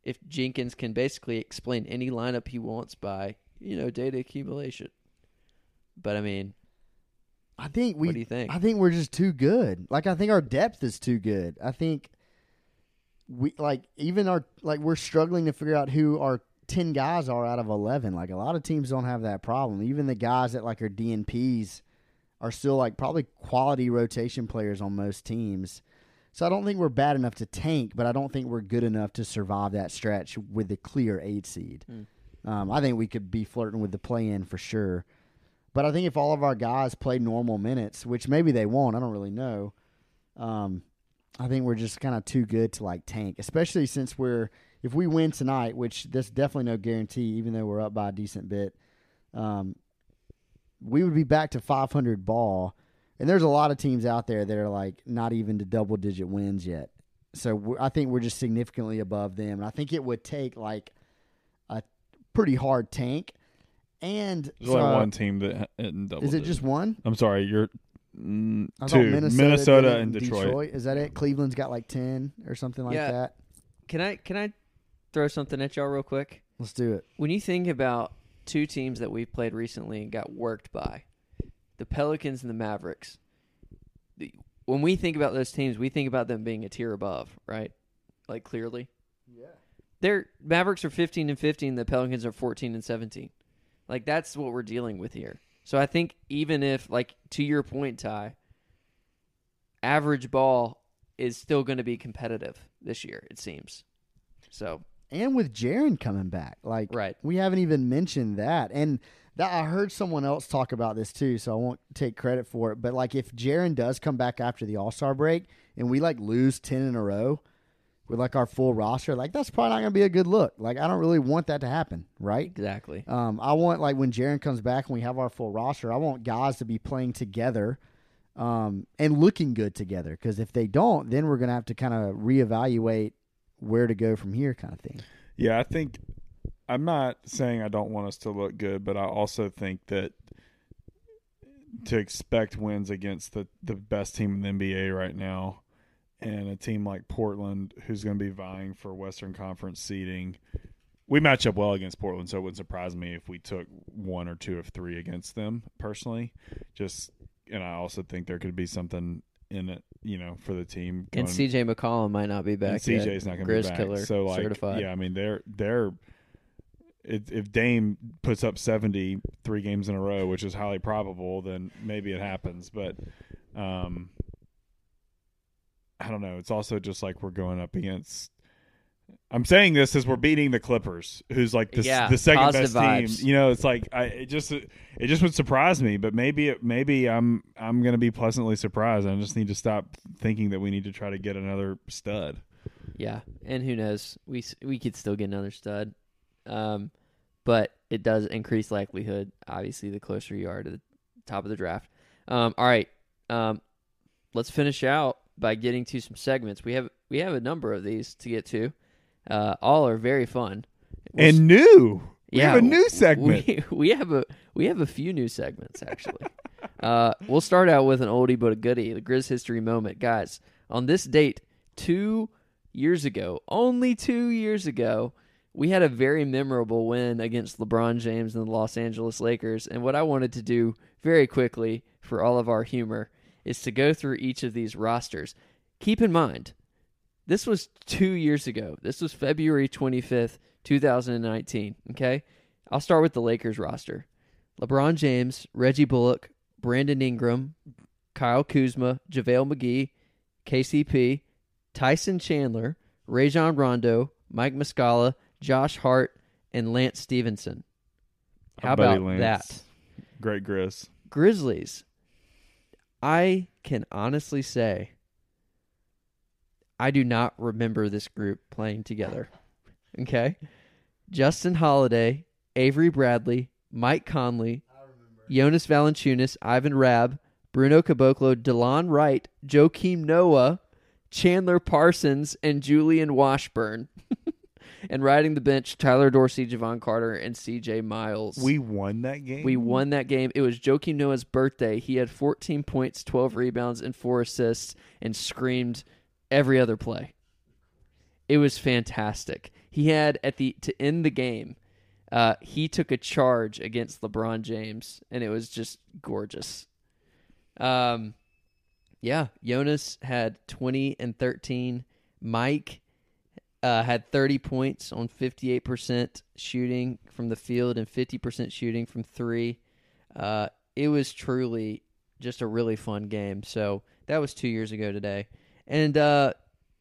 Speaker 3: If Jenkins can basically explain any lineup he wants by, you know, data accumulation. But I mean,
Speaker 5: I think we
Speaker 3: what do you think?
Speaker 5: I think we're just too good. Like I think our depth is too good. I think we like even our like we're struggling to figure out who our ten guys are out of eleven. Like a lot of teams don't have that problem. Even the guys that like are DNPs are still like probably quality rotation players on most teams. So I don't think we're bad enough to tank, but I don't think we're good enough to survive that stretch with the clear eight seed.
Speaker 3: Hmm.
Speaker 5: Um, I think we could be flirting with the play in for sure. But I think if all of our guys play normal minutes, which maybe they won't, I don't really know. Um, I think we're just kind of too good to like tank, especially since we're if we win tonight, which there's definitely no guarantee, even though we're up by a decent bit. Um, we would be back to 500 ball, and there's a lot of teams out there that are like not even to double digit wins yet. So we're, I think we're just significantly above them, and I think it would take like a pretty hard tank. And
Speaker 4: There's only one team that ha- isn't double.
Speaker 5: is it
Speaker 4: digit.
Speaker 5: just one?
Speaker 4: I'm sorry, you're mm, two.
Speaker 5: Minnesota,
Speaker 4: Minnesota,
Speaker 5: did it
Speaker 4: and Detroit.
Speaker 5: Is that it? Cleveland's got like ten or something like
Speaker 3: Yeah.
Speaker 5: that.
Speaker 3: can I can I throw something at y'all real quick?
Speaker 5: Let's do it.
Speaker 3: When you think about two teams that we've played recently and got worked by, the Pelicans and the Mavericks. The, when we think about those teams, we think about them being a tier above, right? Like clearly.
Speaker 5: Yeah.
Speaker 3: Their Mavericks are 15 and 15, the Pelicans are 14 and 17. Like that's what we're dealing with here. So I think even if like to your point, Ty, average ball is still going to be competitive this year, it seems. So,
Speaker 5: And with Jaren coming back, like
Speaker 3: right.
Speaker 5: we haven't even mentioned that. And that I heard someone else talk about this too, so I won't take credit for it. But like if Jaren does come back after the All Star break and we like lose ten in a row with like our full roster, like that's probably not gonna be a good look. Like I don't really want that to happen, right?
Speaker 3: Exactly.
Speaker 5: Um, I want like when Jaren comes back and we have our full roster, I want guys to be playing together um, and looking good together. Because if they don't, then we're gonna have to kind of reevaluate where to go from here, kind of thing.
Speaker 4: Yeah, I think I'm not saying I don't want us to look good, but I also think that to expect wins against the the best team in the NBA right now, and a team like Portland who's going to be vying for Western Conference seeding. We match up well against Portland, so it wouldn't surprise me if we took one or two of three against them personally. Just and I also think there could be something in it, you know, for the team.
Speaker 3: And CJ McCollum might not be back.
Speaker 4: CJ's not going to be back.
Speaker 3: killer
Speaker 4: so like,
Speaker 3: certified.
Speaker 4: yeah, I mean they're they're if, if Dame puts up 70 three games in a row, which is highly probable, then maybe it happens. But um, I don't know. It's also just like we're going up against. I'm saying this as we're beating the Clippers, who's like the,
Speaker 3: Yeah,
Speaker 4: the second best
Speaker 3: vibes.
Speaker 4: team. You know, it's like I it just it just would surprise me, but maybe it, maybe I'm I'm going to be pleasantly surprised. I just need to stop thinking that we need to try to get another stud.
Speaker 3: Yeah, and who knows? We we could still get another stud, um, but it does increase likelihood. Obviously, the closer you are to the top of the draft. Um, all right, um, let's finish out by getting to some segments. We have we have a number of these to get to. Uh, all are very fun. We'll
Speaker 4: And new. We
Speaker 3: yeah,
Speaker 4: have a new segment.
Speaker 3: We, we have a we have a few new segments actually. uh, we'll start out with an oldie but a goodie, the Grizz history moment, guys. On this date, two years ago, only two years ago, we had a very memorable win against LeBron James and the Los Angeles Lakers. And what I wanted to do very quickly for all of our humor is to go through each of these rosters. Keep in mind, this was two years ago. This was February 25th, 2019. Okay? I'll start with the Lakers roster LeBron James, Reggie Bullock, Brandon Ingram, Kyle Kuzma, JaVale McGee, KCP, Tyson Chandler, Rajon Rondo, Mike Muscala, Josh Hart, and Lance Stephenson. How about
Speaker 4: Lance.
Speaker 3: that?
Speaker 4: Great Grizz.
Speaker 3: Grizzlies. I can honestly say I do not remember this group playing together. Okay? Justin Holiday, Avery Bradley, Mike Conley, Jonas Valanciunas, Ivan Rabb, Bruno Caboclo, Delon Wright, Joakim Noah, Chandler Parsons, and Julian Washburn. and riding the bench, Tyler Dorsey, Jevon Carter, and CJ Miles.
Speaker 4: We won that game.
Speaker 3: We won that game. It was Joakim Noah's birthday. He had 14 points, 12 rebounds, and four assists, and screamed every other play. It was fantastic. He had at the to end the game. Uh, he took a charge against LeBron James, and it was just gorgeous. Um, yeah, Jonas had 20 and 13. Mike uh, had 30 points on 58% shooting from the field and 50% shooting from three. Uh, it was truly just a really fun game. So that was two years ago today. And uh,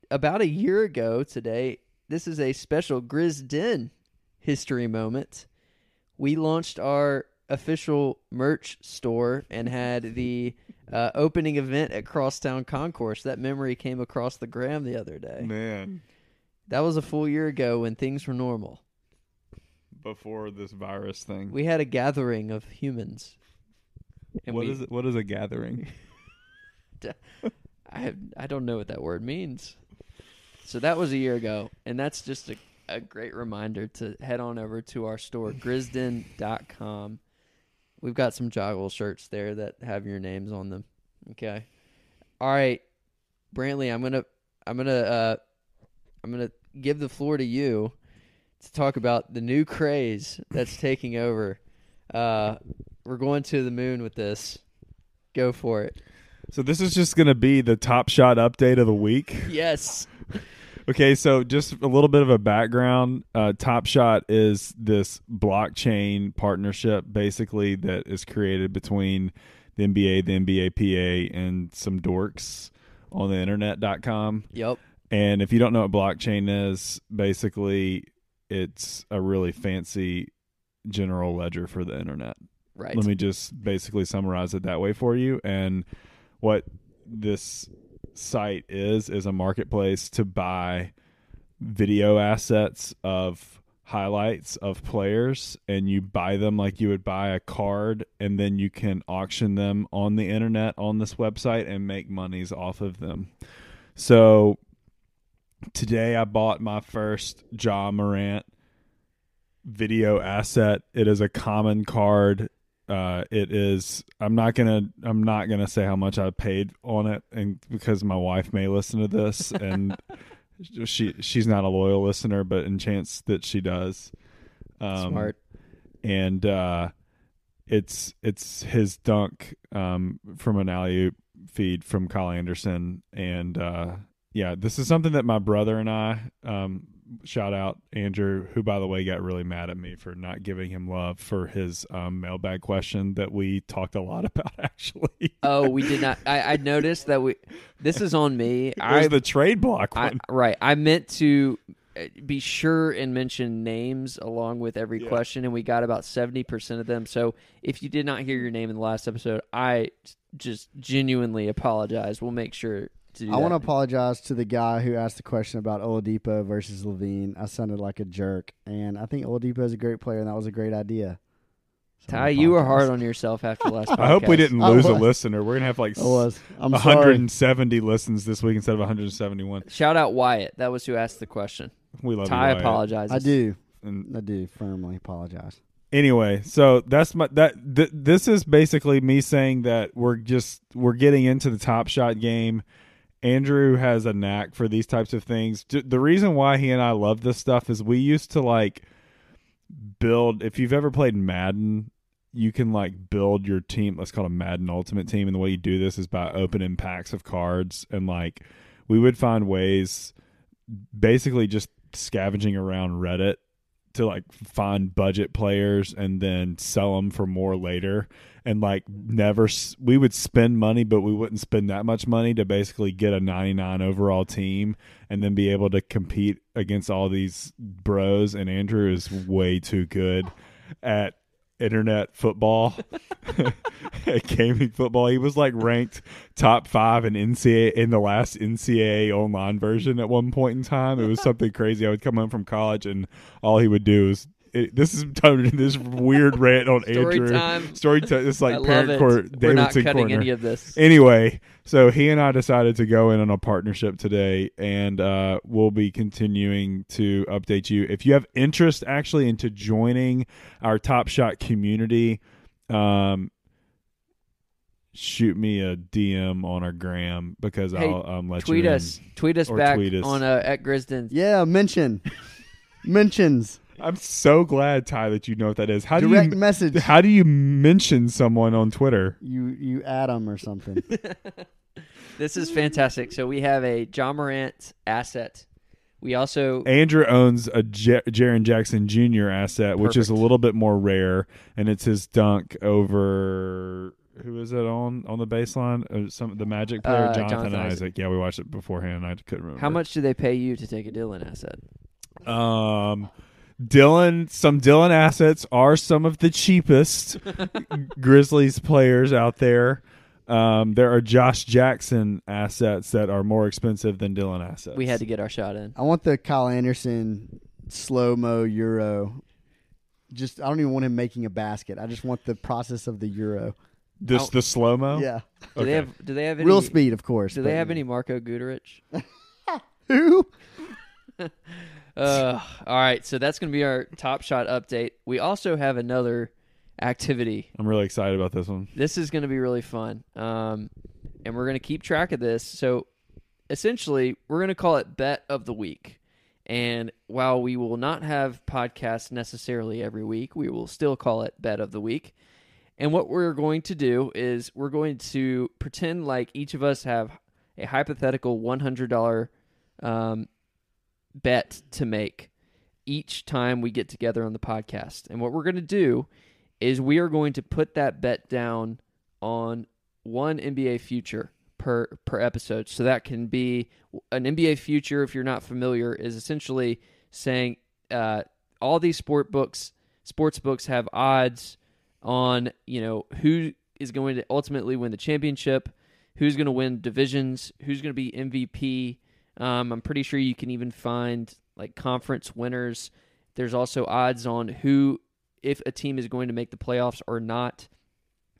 Speaker 3: about a year ago today, this is a special Grizz Den history moment. We launched our official merch store and had the uh, opening event at Crosstown Concourse. That memory came across the gram the other day.
Speaker 4: man
Speaker 3: That was a full year ago when things were normal.
Speaker 4: before this virus thing.
Speaker 3: We had a gathering of humans. And
Speaker 4: What
Speaker 3: we,
Speaker 4: is it? What is a gathering?
Speaker 3: I I don't know what that word means. So that was a year ago, and that's just a, a great reminder to head on over to our store, grizzden.com. We've got some joggle shirts there that have your names on them. Okay. All right. Brantley, I'm gonna I'm gonna uh I'm gonna give the floor to you to talk about the new craze that's taking over. Uh we're going to the moon with this. Go for it.
Speaker 4: So this is just going to be the top shot update of the week.
Speaker 3: Yes.
Speaker 4: Okay, so just a little bit of a background. Uh, Top Shot is this blockchain partnership, basically that is created between the NBA, the NBA PA, and some dorks on the internet.com.
Speaker 3: Yep.
Speaker 4: And if you don't know what blockchain is, basically it's a really fancy general ledger for the internet.
Speaker 3: Right.
Speaker 4: Let me just basically summarize it that way for you. And what this site is is a marketplace to buy video assets of highlights of players and you buy them like you would buy a card and then you can auction them on the internet on this website and make monies off of them. So today I bought my first Ja Morant video asset. It is a common card Uh, it is. I'm not gonna. I'm not gonna say how much I paid on it, and because my wife may listen to this, and she she's not a loyal listener, but in chance that she does, um,
Speaker 3: Smart.
Speaker 4: and uh, it's it's his dunk um, from an alley oop feed from Kyle Anderson, and uh, yeah, this is something that my brother and I um, shout out Andrew, who by the way got really mad at me for not giving him love for his um, mailbag question that we talked a lot about. Actually,
Speaker 3: Oh, we did not. I, I noticed that we. This is on me.
Speaker 4: it was
Speaker 3: I,
Speaker 4: the trade block
Speaker 3: I
Speaker 4: one.
Speaker 3: right. I meant to uh, be sure and mention names along with every
Speaker 4: Yeah.
Speaker 3: question, and we got about seventy percent of them. So if you did not hear your name in the last episode, I just genuinely apologize. We'll make sure
Speaker 5: I want to apologize to the guy who asked the question about Oladipo versus LaVine. I sounded like a jerk, and I think Oladipo is a great player, and that was a great idea. So
Speaker 3: Ty, you were hard on yourself after the last.
Speaker 4: I hope we didn't lose a listener. We're gonna have like
Speaker 5: I was. I'm sorry.
Speaker 4: 170 listens this week instead of 171.
Speaker 3: Shout out Wyatt. That was who asked the question.
Speaker 4: We love
Speaker 3: Ty
Speaker 4: you, Wyatt.
Speaker 3: apologizes.
Speaker 5: I do.
Speaker 4: And
Speaker 5: I do firmly apologize.
Speaker 4: anyway, so that's my that th- this is basically me saying that we're just we're getting into the top shot game. Andrew has a knack for these types of things. The reason why he and I love this stuff is we used to like build. If you've ever played Madden, you can like build your team. Let's call it a Madden Ultimate Team, and the way you do this is by opening packs of cards, and like we would find ways, basically just scavenging around Reddit to like find budget players and then sell them for more later. And like never we would spend money but we wouldn't spend that much money to basically get a 99 overall team and then be able to compete against all these bros. And Andrew is way too good at internet football gaming football he was like ranked top five in NCAA in the last NCAA online version at one point in time. It was something crazy. I would come home from college and all he would do is it, this is turned into this weird rant on
Speaker 3: Story
Speaker 4: Andrew.
Speaker 3: time.
Speaker 4: Story time. It's like
Speaker 3: I
Speaker 4: parent
Speaker 3: it.
Speaker 4: court.
Speaker 3: We're not cutting
Speaker 4: corner.
Speaker 3: any of this.
Speaker 4: Anyway, so he and I decided to go in on a partnership today, and uh, we'll be continuing to update you. If you have interest actually into joining our Top Shot community, um, shoot me a DM on our gram because
Speaker 3: Hey,
Speaker 4: I'll um, let
Speaker 3: tweet
Speaker 4: you in.
Speaker 3: us. Tweet us
Speaker 4: Or
Speaker 3: back
Speaker 4: tweet us.
Speaker 3: on uh, at Grizzden.
Speaker 5: Yeah, mention. Mentions.
Speaker 4: I'm so glad, Ty, that you know what that is. How
Speaker 5: Direct
Speaker 4: do you
Speaker 5: message.
Speaker 4: how do you mention someone on Twitter?
Speaker 5: You you add them or something.
Speaker 3: This is fantastic. So we have a Ja Morant asset. We also
Speaker 4: Andrew owns a J- Jaren Jackson Jr. asset, which is a little bit more rare, and it's his dunk over who is it on on the baseline? Uh, some the Magic player,
Speaker 3: Uh,
Speaker 4: Jonathan,
Speaker 3: Jonathan
Speaker 4: Isaac.
Speaker 3: Isaac.
Speaker 4: Yeah, we watched it beforehand. I couldn't remember
Speaker 3: how much do they pay you to take a Dillon asset?
Speaker 4: Um, Dillon, some Dillon assets are some of the cheapest Grizzlies players out there. Um, there are Josh Jackson assets that are more expensive than Dillon assets.
Speaker 3: We had to get our shot in.
Speaker 5: I want the Kyle Anderson slow mo euro. Just I don't even want him making a basket. I just want the process of the euro.
Speaker 4: this
Speaker 3: I'll-
Speaker 4: the slow mo.
Speaker 5: Yeah,
Speaker 3: Do they have? Do they have any?
Speaker 5: real speed, of course.
Speaker 3: Do they
Speaker 5: but-
Speaker 3: have any Marko Guduric?
Speaker 5: Who?
Speaker 3: Uh, all right, so that's going to be our top shot update. We also have another activity.
Speaker 4: I'm really excited about this one.
Speaker 3: This is going to be really fun, um, and we're going to keep track of this. So, essentially, we're going to call it Bet of the Week. And while we will not have podcasts necessarily every week, we will still call it Bet of the Week. And what we're going to do is we're going to pretend like each of us have a hypothetical $100 um, bet to make each time we get together on the podcast. And what we're going to do is we are going to put that bet down on one NBA future per per episode. So that can be an NBA future. If you're not familiar, is essentially saying uh, all these sport books, sports books have odds on you know who is going to ultimately win the championship, who's going to win divisions, who's going to be MVP. Um, I'm pretty sure you can even find like conference winners. There's also odds on who, if a team is going to make the playoffs or not.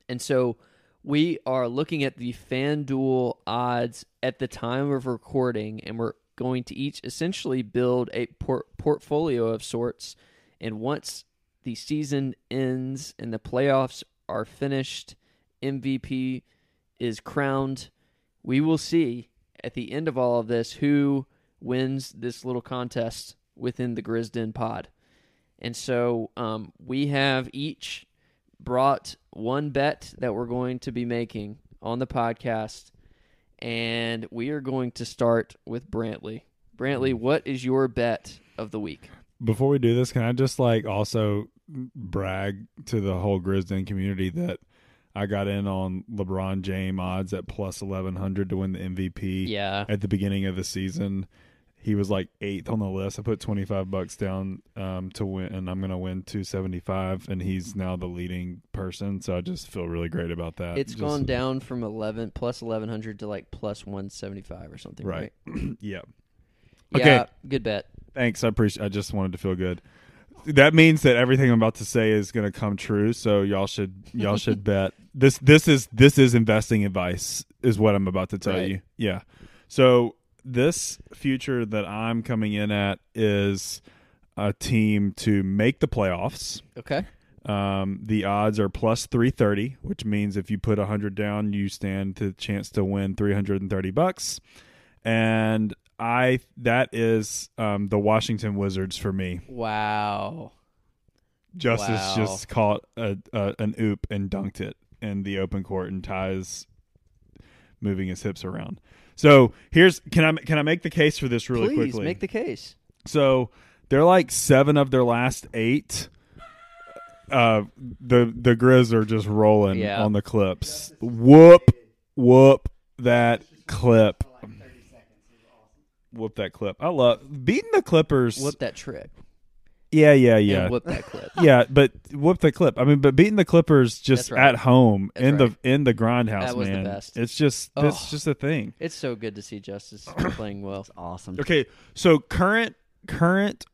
Speaker 3: And so we are looking at the FanDuel odds at the time of recording, and we're going to each essentially build a por- portfolio of sorts. And once the season ends and the playoffs are finished. MVP is crowned. We will see at the end of all of this who wins this little contest within the Grizzden pod. And so um, we have each brought one bet that we're going to be making on the podcast. And we are going to start with Brantley. Brantley, what is your bet of the week?
Speaker 4: Before we do this, can I just like also brag to the whole Grizzden community that I got in on LeBron James odds at plus eleven hundred to win the MVP.
Speaker 3: Yeah.
Speaker 4: At the beginning of the season, he was like eighth on the list. I put twenty five bucks down um, to win, and I'm gonna win two seventy five, and he's now the leading person. So I just feel really great about that.
Speaker 3: It's
Speaker 4: Just-
Speaker 3: gone down from 11 plus 1100 to like plus 175 or something, right?
Speaker 4: right. yeah.
Speaker 3: Yeah,
Speaker 4: Okay.
Speaker 3: good bet.
Speaker 4: Thanks. I appreciate. I just wanted to feel good. That means that everything I'm about to say is going to come true. So y'all should y'all should bet this. This is this is investing advice. Is what I'm about to tell
Speaker 3: Right.
Speaker 4: you. Yeah. So this future that I'm coming in at is a team to make the playoffs.
Speaker 3: Okay.
Speaker 4: Um, the odds are plus 330, which means if you put 100 down, you stand to chance to win 330 bucks. And I that is um, the Washington Wizards for me.
Speaker 3: Wow.
Speaker 4: Justice
Speaker 3: Wow.
Speaker 4: just caught a, a, an oop and dunked it in the open court, and Ty's moving his hips around. So here's can I can I make the case for this really
Speaker 3: Please
Speaker 4: quickly?
Speaker 3: make the case.
Speaker 4: So they're like seven of their last eight. Uh, the the Grizz are just rolling
Speaker 3: Yeah.
Speaker 4: on the clips. Whoop, whoop that clip. Whoop that clip. I love beating the Clippers.
Speaker 3: Whoop that trick.
Speaker 4: yeah, yeah,
Speaker 3: and
Speaker 4: yeah,
Speaker 3: whoop that clip.
Speaker 4: yeah. But whoop the clip. I mean, but beating the Clippers just
Speaker 3: right.
Speaker 4: at home
Speaker 3: That's
Speaker 4: in
Speaker 3: right.
Speaker 4: the in the grindhouse,
Speaker 3: That was the
Speaker 4: man.
Speaker 3: best.
Speaker 4: It's just that's
Speaker 3: Oh.
Speaker 4: just a thing.
Speaker 3: It's so good to see Justice playing well.
Speaker 5: Awesome.
Speaker 4: Okay, so current current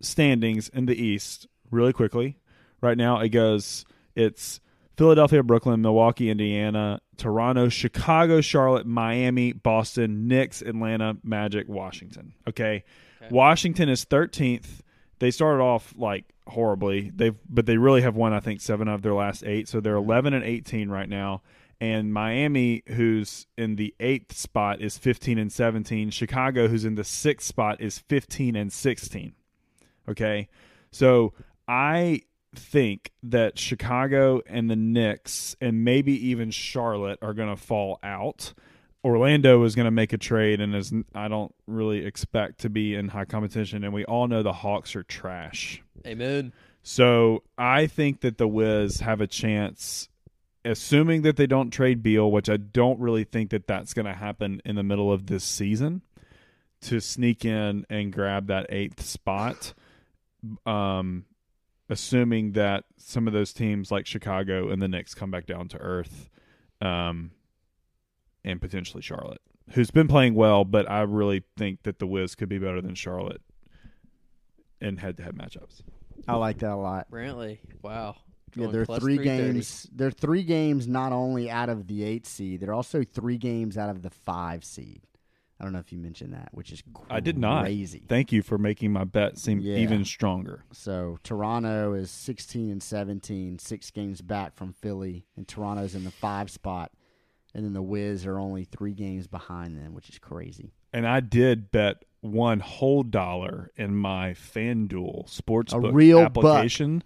Speaker 4: standings in the East, really quickly. Right now, it goes. It's Philadelphia, Brooklyn, Milwaukee, Indiana, Toronto, Chicago, Charlotte, Miami, Boston, Knicks, Atlanta, Magic, Washington. Okay,
Speaker 3: Okay.
Speaker 4: Washington is thirteenth. They started off like horribly. They've but they really have won I think seven of their last eight. So they're eleven and eighteen right now. And Miami, who's in the eighth spot, is fifteen and seventeen. Chicago, who's in the sixth spot, is fifteen and sixteen. Okay, so I think that Chicago and the Knicks and maybe even Charlotte are going to fall out. Orlando is going to make a trade and is I don't really expect to be in high competition and we all know the Hawks are trash.
Speaker 3: Amen.
Speaker 4: So, I think that the Wiz have a chance assuming that they don't trade Beal, which I don't really think that that's going to happen in the middle of this season to sneak in and grab that 8th spot. Um assuming that some of those teams like Chicago and the Knicks come back down to earth, um, and potentially Charlotte, who's been playing well, but I really think that the Wiz could be better than Charlotte in head-to-head matchups.
Speaker 5: I like that a lot.
Speaker 3: Brantley. Wow.
Speaker 5: Yeah, they're
Speaker 3: plus
Speaker 5: three games. They're three games not only out of the eight seed, they're also three games out of the five seed. I don't know if you mentioned that, which is crazy.
Speaker 4: I did not.
Speaker 5: crazy.
Speaker 4: Thank you for making my bet seem
Speaker 5: Yeah.
Speaker 4: even stronger.
Speaker 5: So Toronto is 16 and 17, six games back from Philly, and Toronto's in the five spot, and then the Wiz are only three games behind them, which is crazy.
Speaker 4: And I did bet one whole dollar in my FanDuel sportsbook
Speaker 5: real
Speaker 4: application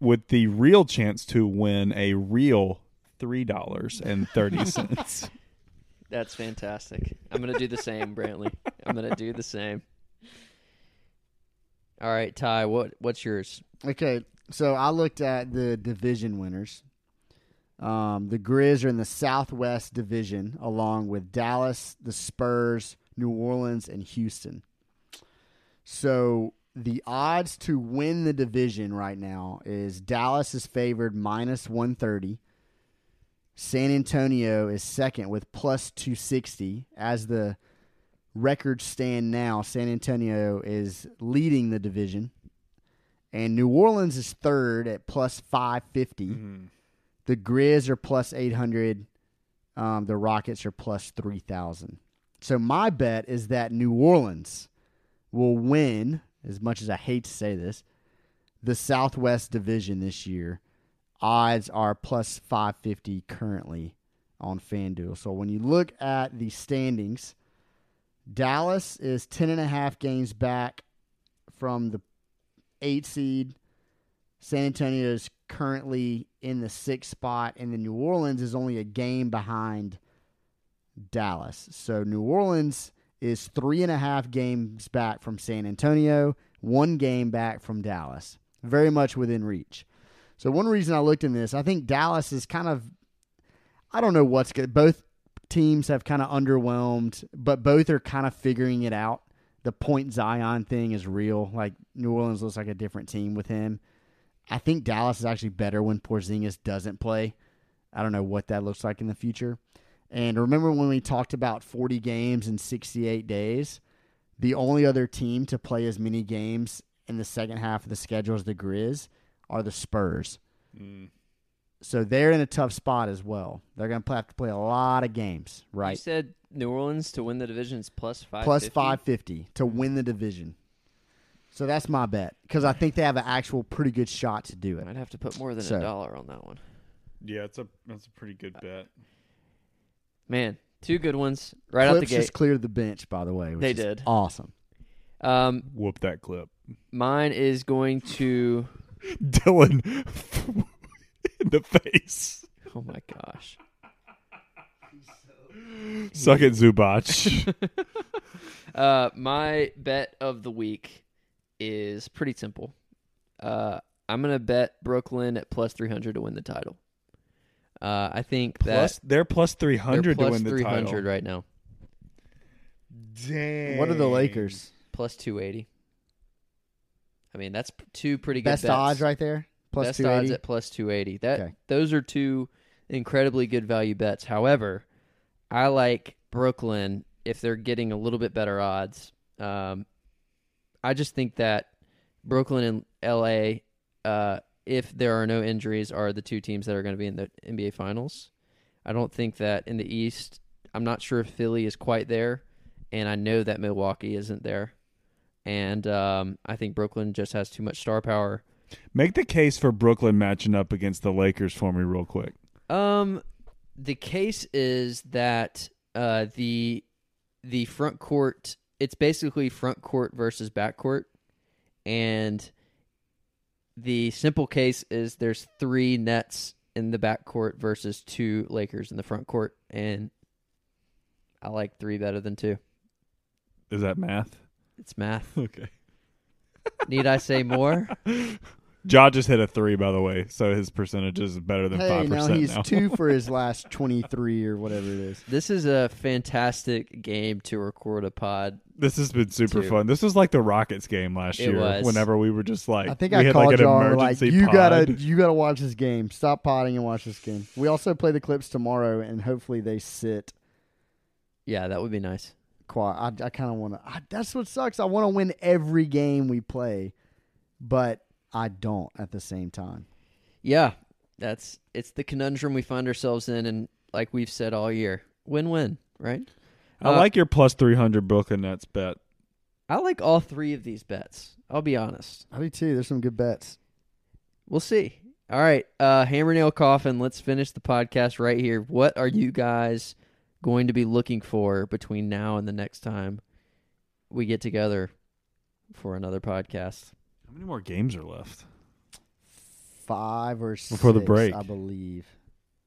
Speaker 4: with the real chance to win a real three dollars and thirty cents.
Speaker 3: That's fantastic. I'm gonna do the same, Brantley. I'm gonna do the same. All right, Ty. What what's yours?
Speaker 5: Okay, so I looked at the division winners. Um, the Grizz are in the Southwest Division, along with Dallas, the Spurs, New Orleans, and Houston. So the odds to win the division right now is Dallas is favored minus 130. San Antonio is second with plus 260. As the records stand now, San Antonio is leading the division. And New Orleans is third at plus 550. The Grizz are plus 800. Um, the Rockets are plus 3,000. So my bet is that New Orleans will win, as much as I hate to say this, the Southwest Division this year. Odds are plus 550 currently on FanDuel. So when you look at the standings, Dallas is 10 and a half games back from the eight seed. San Antonio is currently in the sixth spot, and then New Orleans is only a game behind Dallas. So New Orleans is three and a half games back from San Antonio, one game back from Dallas. Very much within reach. So one reason I looked in this, I think Dallas is kind of I don't know what's good. Both teams have kind of underwhelmed, but both are kind of figuring it out. The point Zion thing is real. Like New Orleans looks like a different team with him. I think Dallas is actually better when Porzingis doesn't play. I don't know what that looks like in the future. And remember when we talked about 40 games in 68 days? The only other team to play as many games in the second half of the schedule as the Grizz are the Spurs.
Speaker 4: Mm.
Speaker 5: So they're in a tough spot as well. They're going to have to play a lot of games, right?
Speaker 3: You said New Orleans to win the division is plus five.
Speaker 5: Plus 550 to win the division. So that's my bet because I think they have an actual pretty good shot to do it.
Speaker 3: I'd have to put more than
Speaker 5: So-
Speaker 3: a dollar on that one.
Speaker 4: Yeah, it's a that's a pretty good bet.
Speaker 3: Man, two good ones right out the gate.
Speaker 5: just cleared the bench, by the way. Which
Speaker 3: They
Speaker 5: is
Speaker 3: did.
Speaker 5: Awesome.
Speaker 3: Um,
Speaker 4: Whoop that clip.
Speaker 3: mine is going to.
Speaker 4: Dillon in the face.
Speaker 3: Oh my gosh.
Speaker 4: Suck it, Zubac.
Speaker 3: Uh, my bet of the week is pretty simple. Uh, I'm gonna bet Brooklyn at plus 300 to win the title. Uh, I think
Speaker 4: plus, they're plus three
Speaker 3: that they're
Speaker 4: hundred to
Speaker 3: plus
Speaker 4: win the
Speaker 3: 300
Speaker 4: title.
Speaker 3: right now,
Speaker 4: Dang.
Speaker 5: What are the Lakers?
Speaker 3: plus 280. I mean, that's two pretty good
Speaker 5: Best
Speaker 3: bets.
Speaker 5: odds right there. Plus
Speaker 3: Best
Speaker 5: 280.
Speaker 3: odds at plus 280. That
Speaker 5: Okay.
Speaker 3: those are two incredibly good value bets. However, I like Brooklyn if they're getting a little bit better odds. Um, I just think that Brooklyn and LA, uh, if there are no injuries, are the two teams that are going to be in the NBA Finals. I don't think that in the East. I'm not sure if Philly is quite there, and I know that Milwaukee isn't there. And um, I think Brooklyn just has too much star power.
Speaker 4: Make the case for Brooklyn matching up against the Lakers for me, real quick.
Speaker 3: Um, the case is that uh the the front court it's basically front court versus back court, and the simple case is there's three Nets in the back court versus two Lakers in the front court, and I like three better than two.
Speaker 4: Is that math?
Speaker 3: It's math.
Speaker 4: Okay.
Speaker 3: Need I say more?
Speaker 4: Ja just hit a three, by the way, so his percentage is better than
Speaker 5: Hey,
Speaker 4: five
Speaker 5: now
Speaker 4: percent
Speaker 5: he's
Speaker 4: now.
Speaker 5: two for his last 23 or whatever it is.
Speaker 3: This is a fantastic game to record a pod.
Speaker 4: this has been super
Speaker 3: Two.
Speaker 4: fun. This was like the Rockets game last
Speaker 3: It
Speaker 4: year.
Speaker 3: was.
Speaker 4: Whenever we were just like,
Speaker 5: I think
Speaker 4: we
Speaker 5: I
Speaker 4: had
Speaker 5: called
Speaker 4: like an
Speaker 5: y'all and were like,
Speaker 4: emergency
Speaker 5: you
Speaker 4: pod.
Speaker 5: gotta, you gotta watch this game. Stop potting and watch this game. We also play the clips tomorrow, and hopefully they sit
Speaker 3: Yeah, that would be nice.
Speaker 5: Quiet. I, I kind of want to. That's what sucks. I want to win every game we play, but I don't at the same time.
Speaker 3: Yeah, that's it's the conundrum we find ourselves in, and like we've said all year, win-win, right?
Speaker 4: I
Speaker 3: Uh,
Speaker 4: like your plus three hundred Brooklyn Nets bet.
Speaker 3: I like all three of these bets. I'll be honest.
Speaker 5: I do too. There's some good bets.
Speaker 3: We'll see. All right, uh, hammer nail coffin. Let's finish the podcast right here. What are you guys going to be looking for between now and the next time we get together for another podcast?
Speaker 4: How many more games are left?
Speaker 5: Five or six
Speaker 4: Before the break.
Speaker 5: I believe.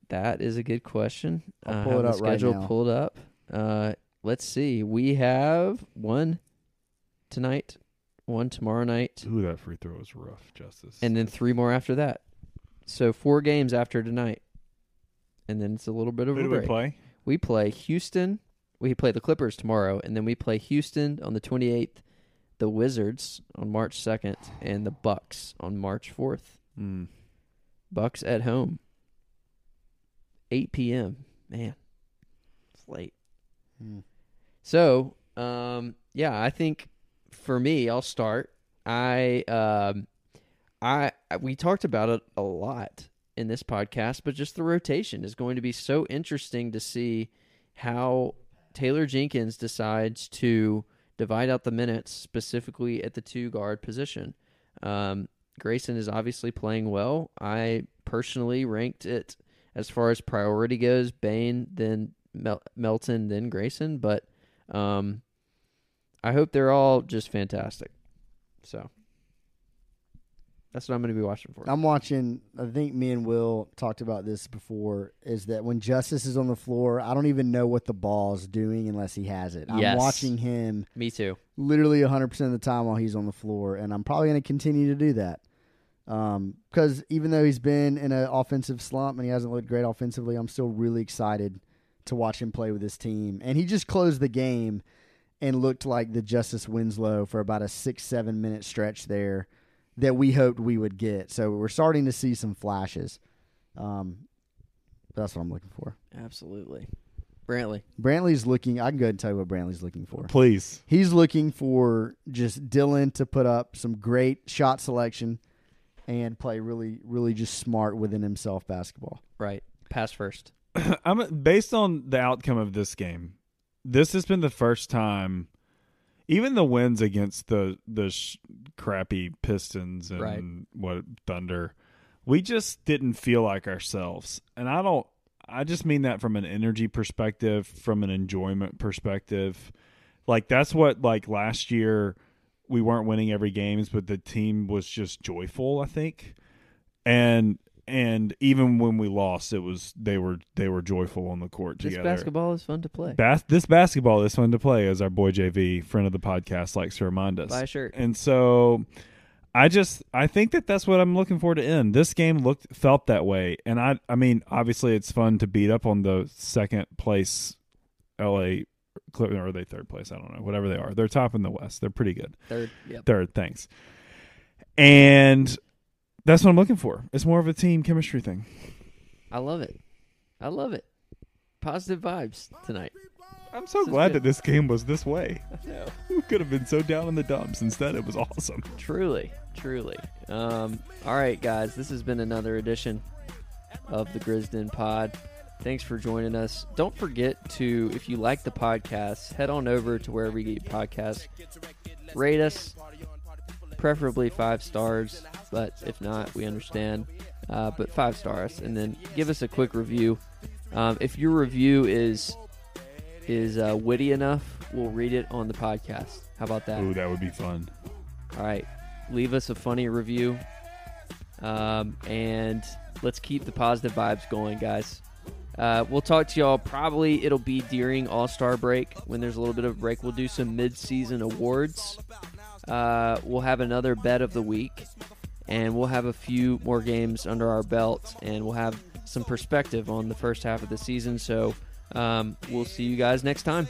Speaker 3: That is a good question.
Speaker 5: I'll
Speaker 3: I
Speaker 5: pull
Speaker 3: have
Speaker 5: it
Speaker 3: the
Speaker 5: up right
Speaker 3: schedule
Speaker 5: now.
Speaker 3: pulled up. Uh, let's see. We have one tonight, one tomorrow night,
Speaker 4: Ooh, that free throw was rough, Justice.
Speaker 3: and then three more after that. So four games after tonight, and then it's a little bit of
Speaker 4: who
Speaker 3: a
Speaker 4: do
Speaker 3: break.
Speaker 4: we play?
Speaker 3: We play Houston. We play the Clippers tomorrow, and then we play Houston on the 28th, the Wizards on March 2nd, and the Bucks on March 4th.
Speaker 4: Mm.
Speaker 3: Bucks at home. 8 p.m. Man, it's late.
Speaker 5: Hmm.
Speaker 3: So, um, yeah, I think for me, I'll start. I, um, I- we talked about it a lot in this podcast, but just the rotation is going to be so interesting to see how Taylor Jenkins decides to divide out the minutes specifically at the two guard position. Um, Grayson is obviously playing well. I personally ranked it as far as priority goes, Bane, then Mel- Melton, then Grayson. But um, I hope they're all just fantastic. So that's what I'm going to be watching for.
Speaker 5: I'm watching. I think me and Will talked about this before. Is that when Justice is on the floor, I don't even know what the ball's doing unless he has it. I'm
Speaker 3: Yes.
Speaker 5: watching him
Speaker 3: Me too.
Speaker 5: literally 100 percent of the time while he's on the floor, and I'm probably going to continue to do that. Um, because even though he's been in an offensive slump and he hasn't looked great offensively, I'm still really excited to watch him play with his team. And he just closed the game and looked like the Justice Winslow for about a six seven minute stretch there that we hoped we would get. So we're starting to see some flashes. Um, that's what I'm looking for.
Speaker 3: Absolutely. Brantley.
Speaker 5: Brantley's looking. I can go ahead and tell you what Brantley's looking for.
Speaker 4: Please.
Speaker 5: He's looking for just Dillon to put up some great shot selection and play really, really just smart within himself basketball.
Speaker 3: Right. Pass first.
Speaker 4: I'm based on the outcome of this game. This has been the first time, even the wins against the the sh- crappy Pistons and
Speaker 3: Right.
Speaker 4: what Thunder, we just didn't feel like ourselves. And I don't. I just mean that from an energy perspective, from an enjoyment perspective. Like that's what like last year we weren't winning every games, but the team was just joyful. I think, and and even when we lost, it was they were they were joyful on the court
Speaker 3: This
Speaker 4: together.
Speaker 3: This basketball is fun to play.
Speaker 4: Bas- this basketball is fun to play, as our boy JV, friend of the podcast, likes to remind us.
Speaker 3: Buy a shirt.
Speaker 4: And so, I just I think that that's what I'm looking for to end. This game looked felt that way, and I I mean obviously it's fun to beat up on the second place, L.A. Or are they third place? I don't know. Whatever they are, they're top in the West. They're pretty good.
Speaker 3: Third. Yep.
Speaker 4: Third, thanks. And that's what I'm looking for. It's more of a team chemistry thing.
Speaker 3: I love it. I love it. Positive vibes tonight.
Speaker 4: I'm so
Speaker 3: This is
Speaker 4: glad
Speaker 3: good.
Speaker 4: that this game was this way. We could have been so down in the dumps. Instead, it was awesome.
Speaker 3: Truly, truly. Um, all right, guys, this has been another edition of the Grizzden Pod. Thanks for joining us. Don't forget to, if you like the podcast, head on over to wherever you get your podcasts. Rate us, preferably five stars, but if not, we understand. Uh, but five stars, and then give us a quick review. Um, if your review is is uh, witty enough, we'll read it on the podcast. How about that?
Speaker 4: Ooh, that would be fun.
Speaker 3: All right, leave us a funny review, um, and let's keep the positive vibes going, guys. Uh, we'll talk to y'all. Probably it'll be during All Star break when there's a little bit of a break. We'll do some mid season awards. Uh, we'll have another bet of the week, and we'll have a few more games under our belt, and we'll have some perspective on the first half of the season. So um, we'll see you guys next time.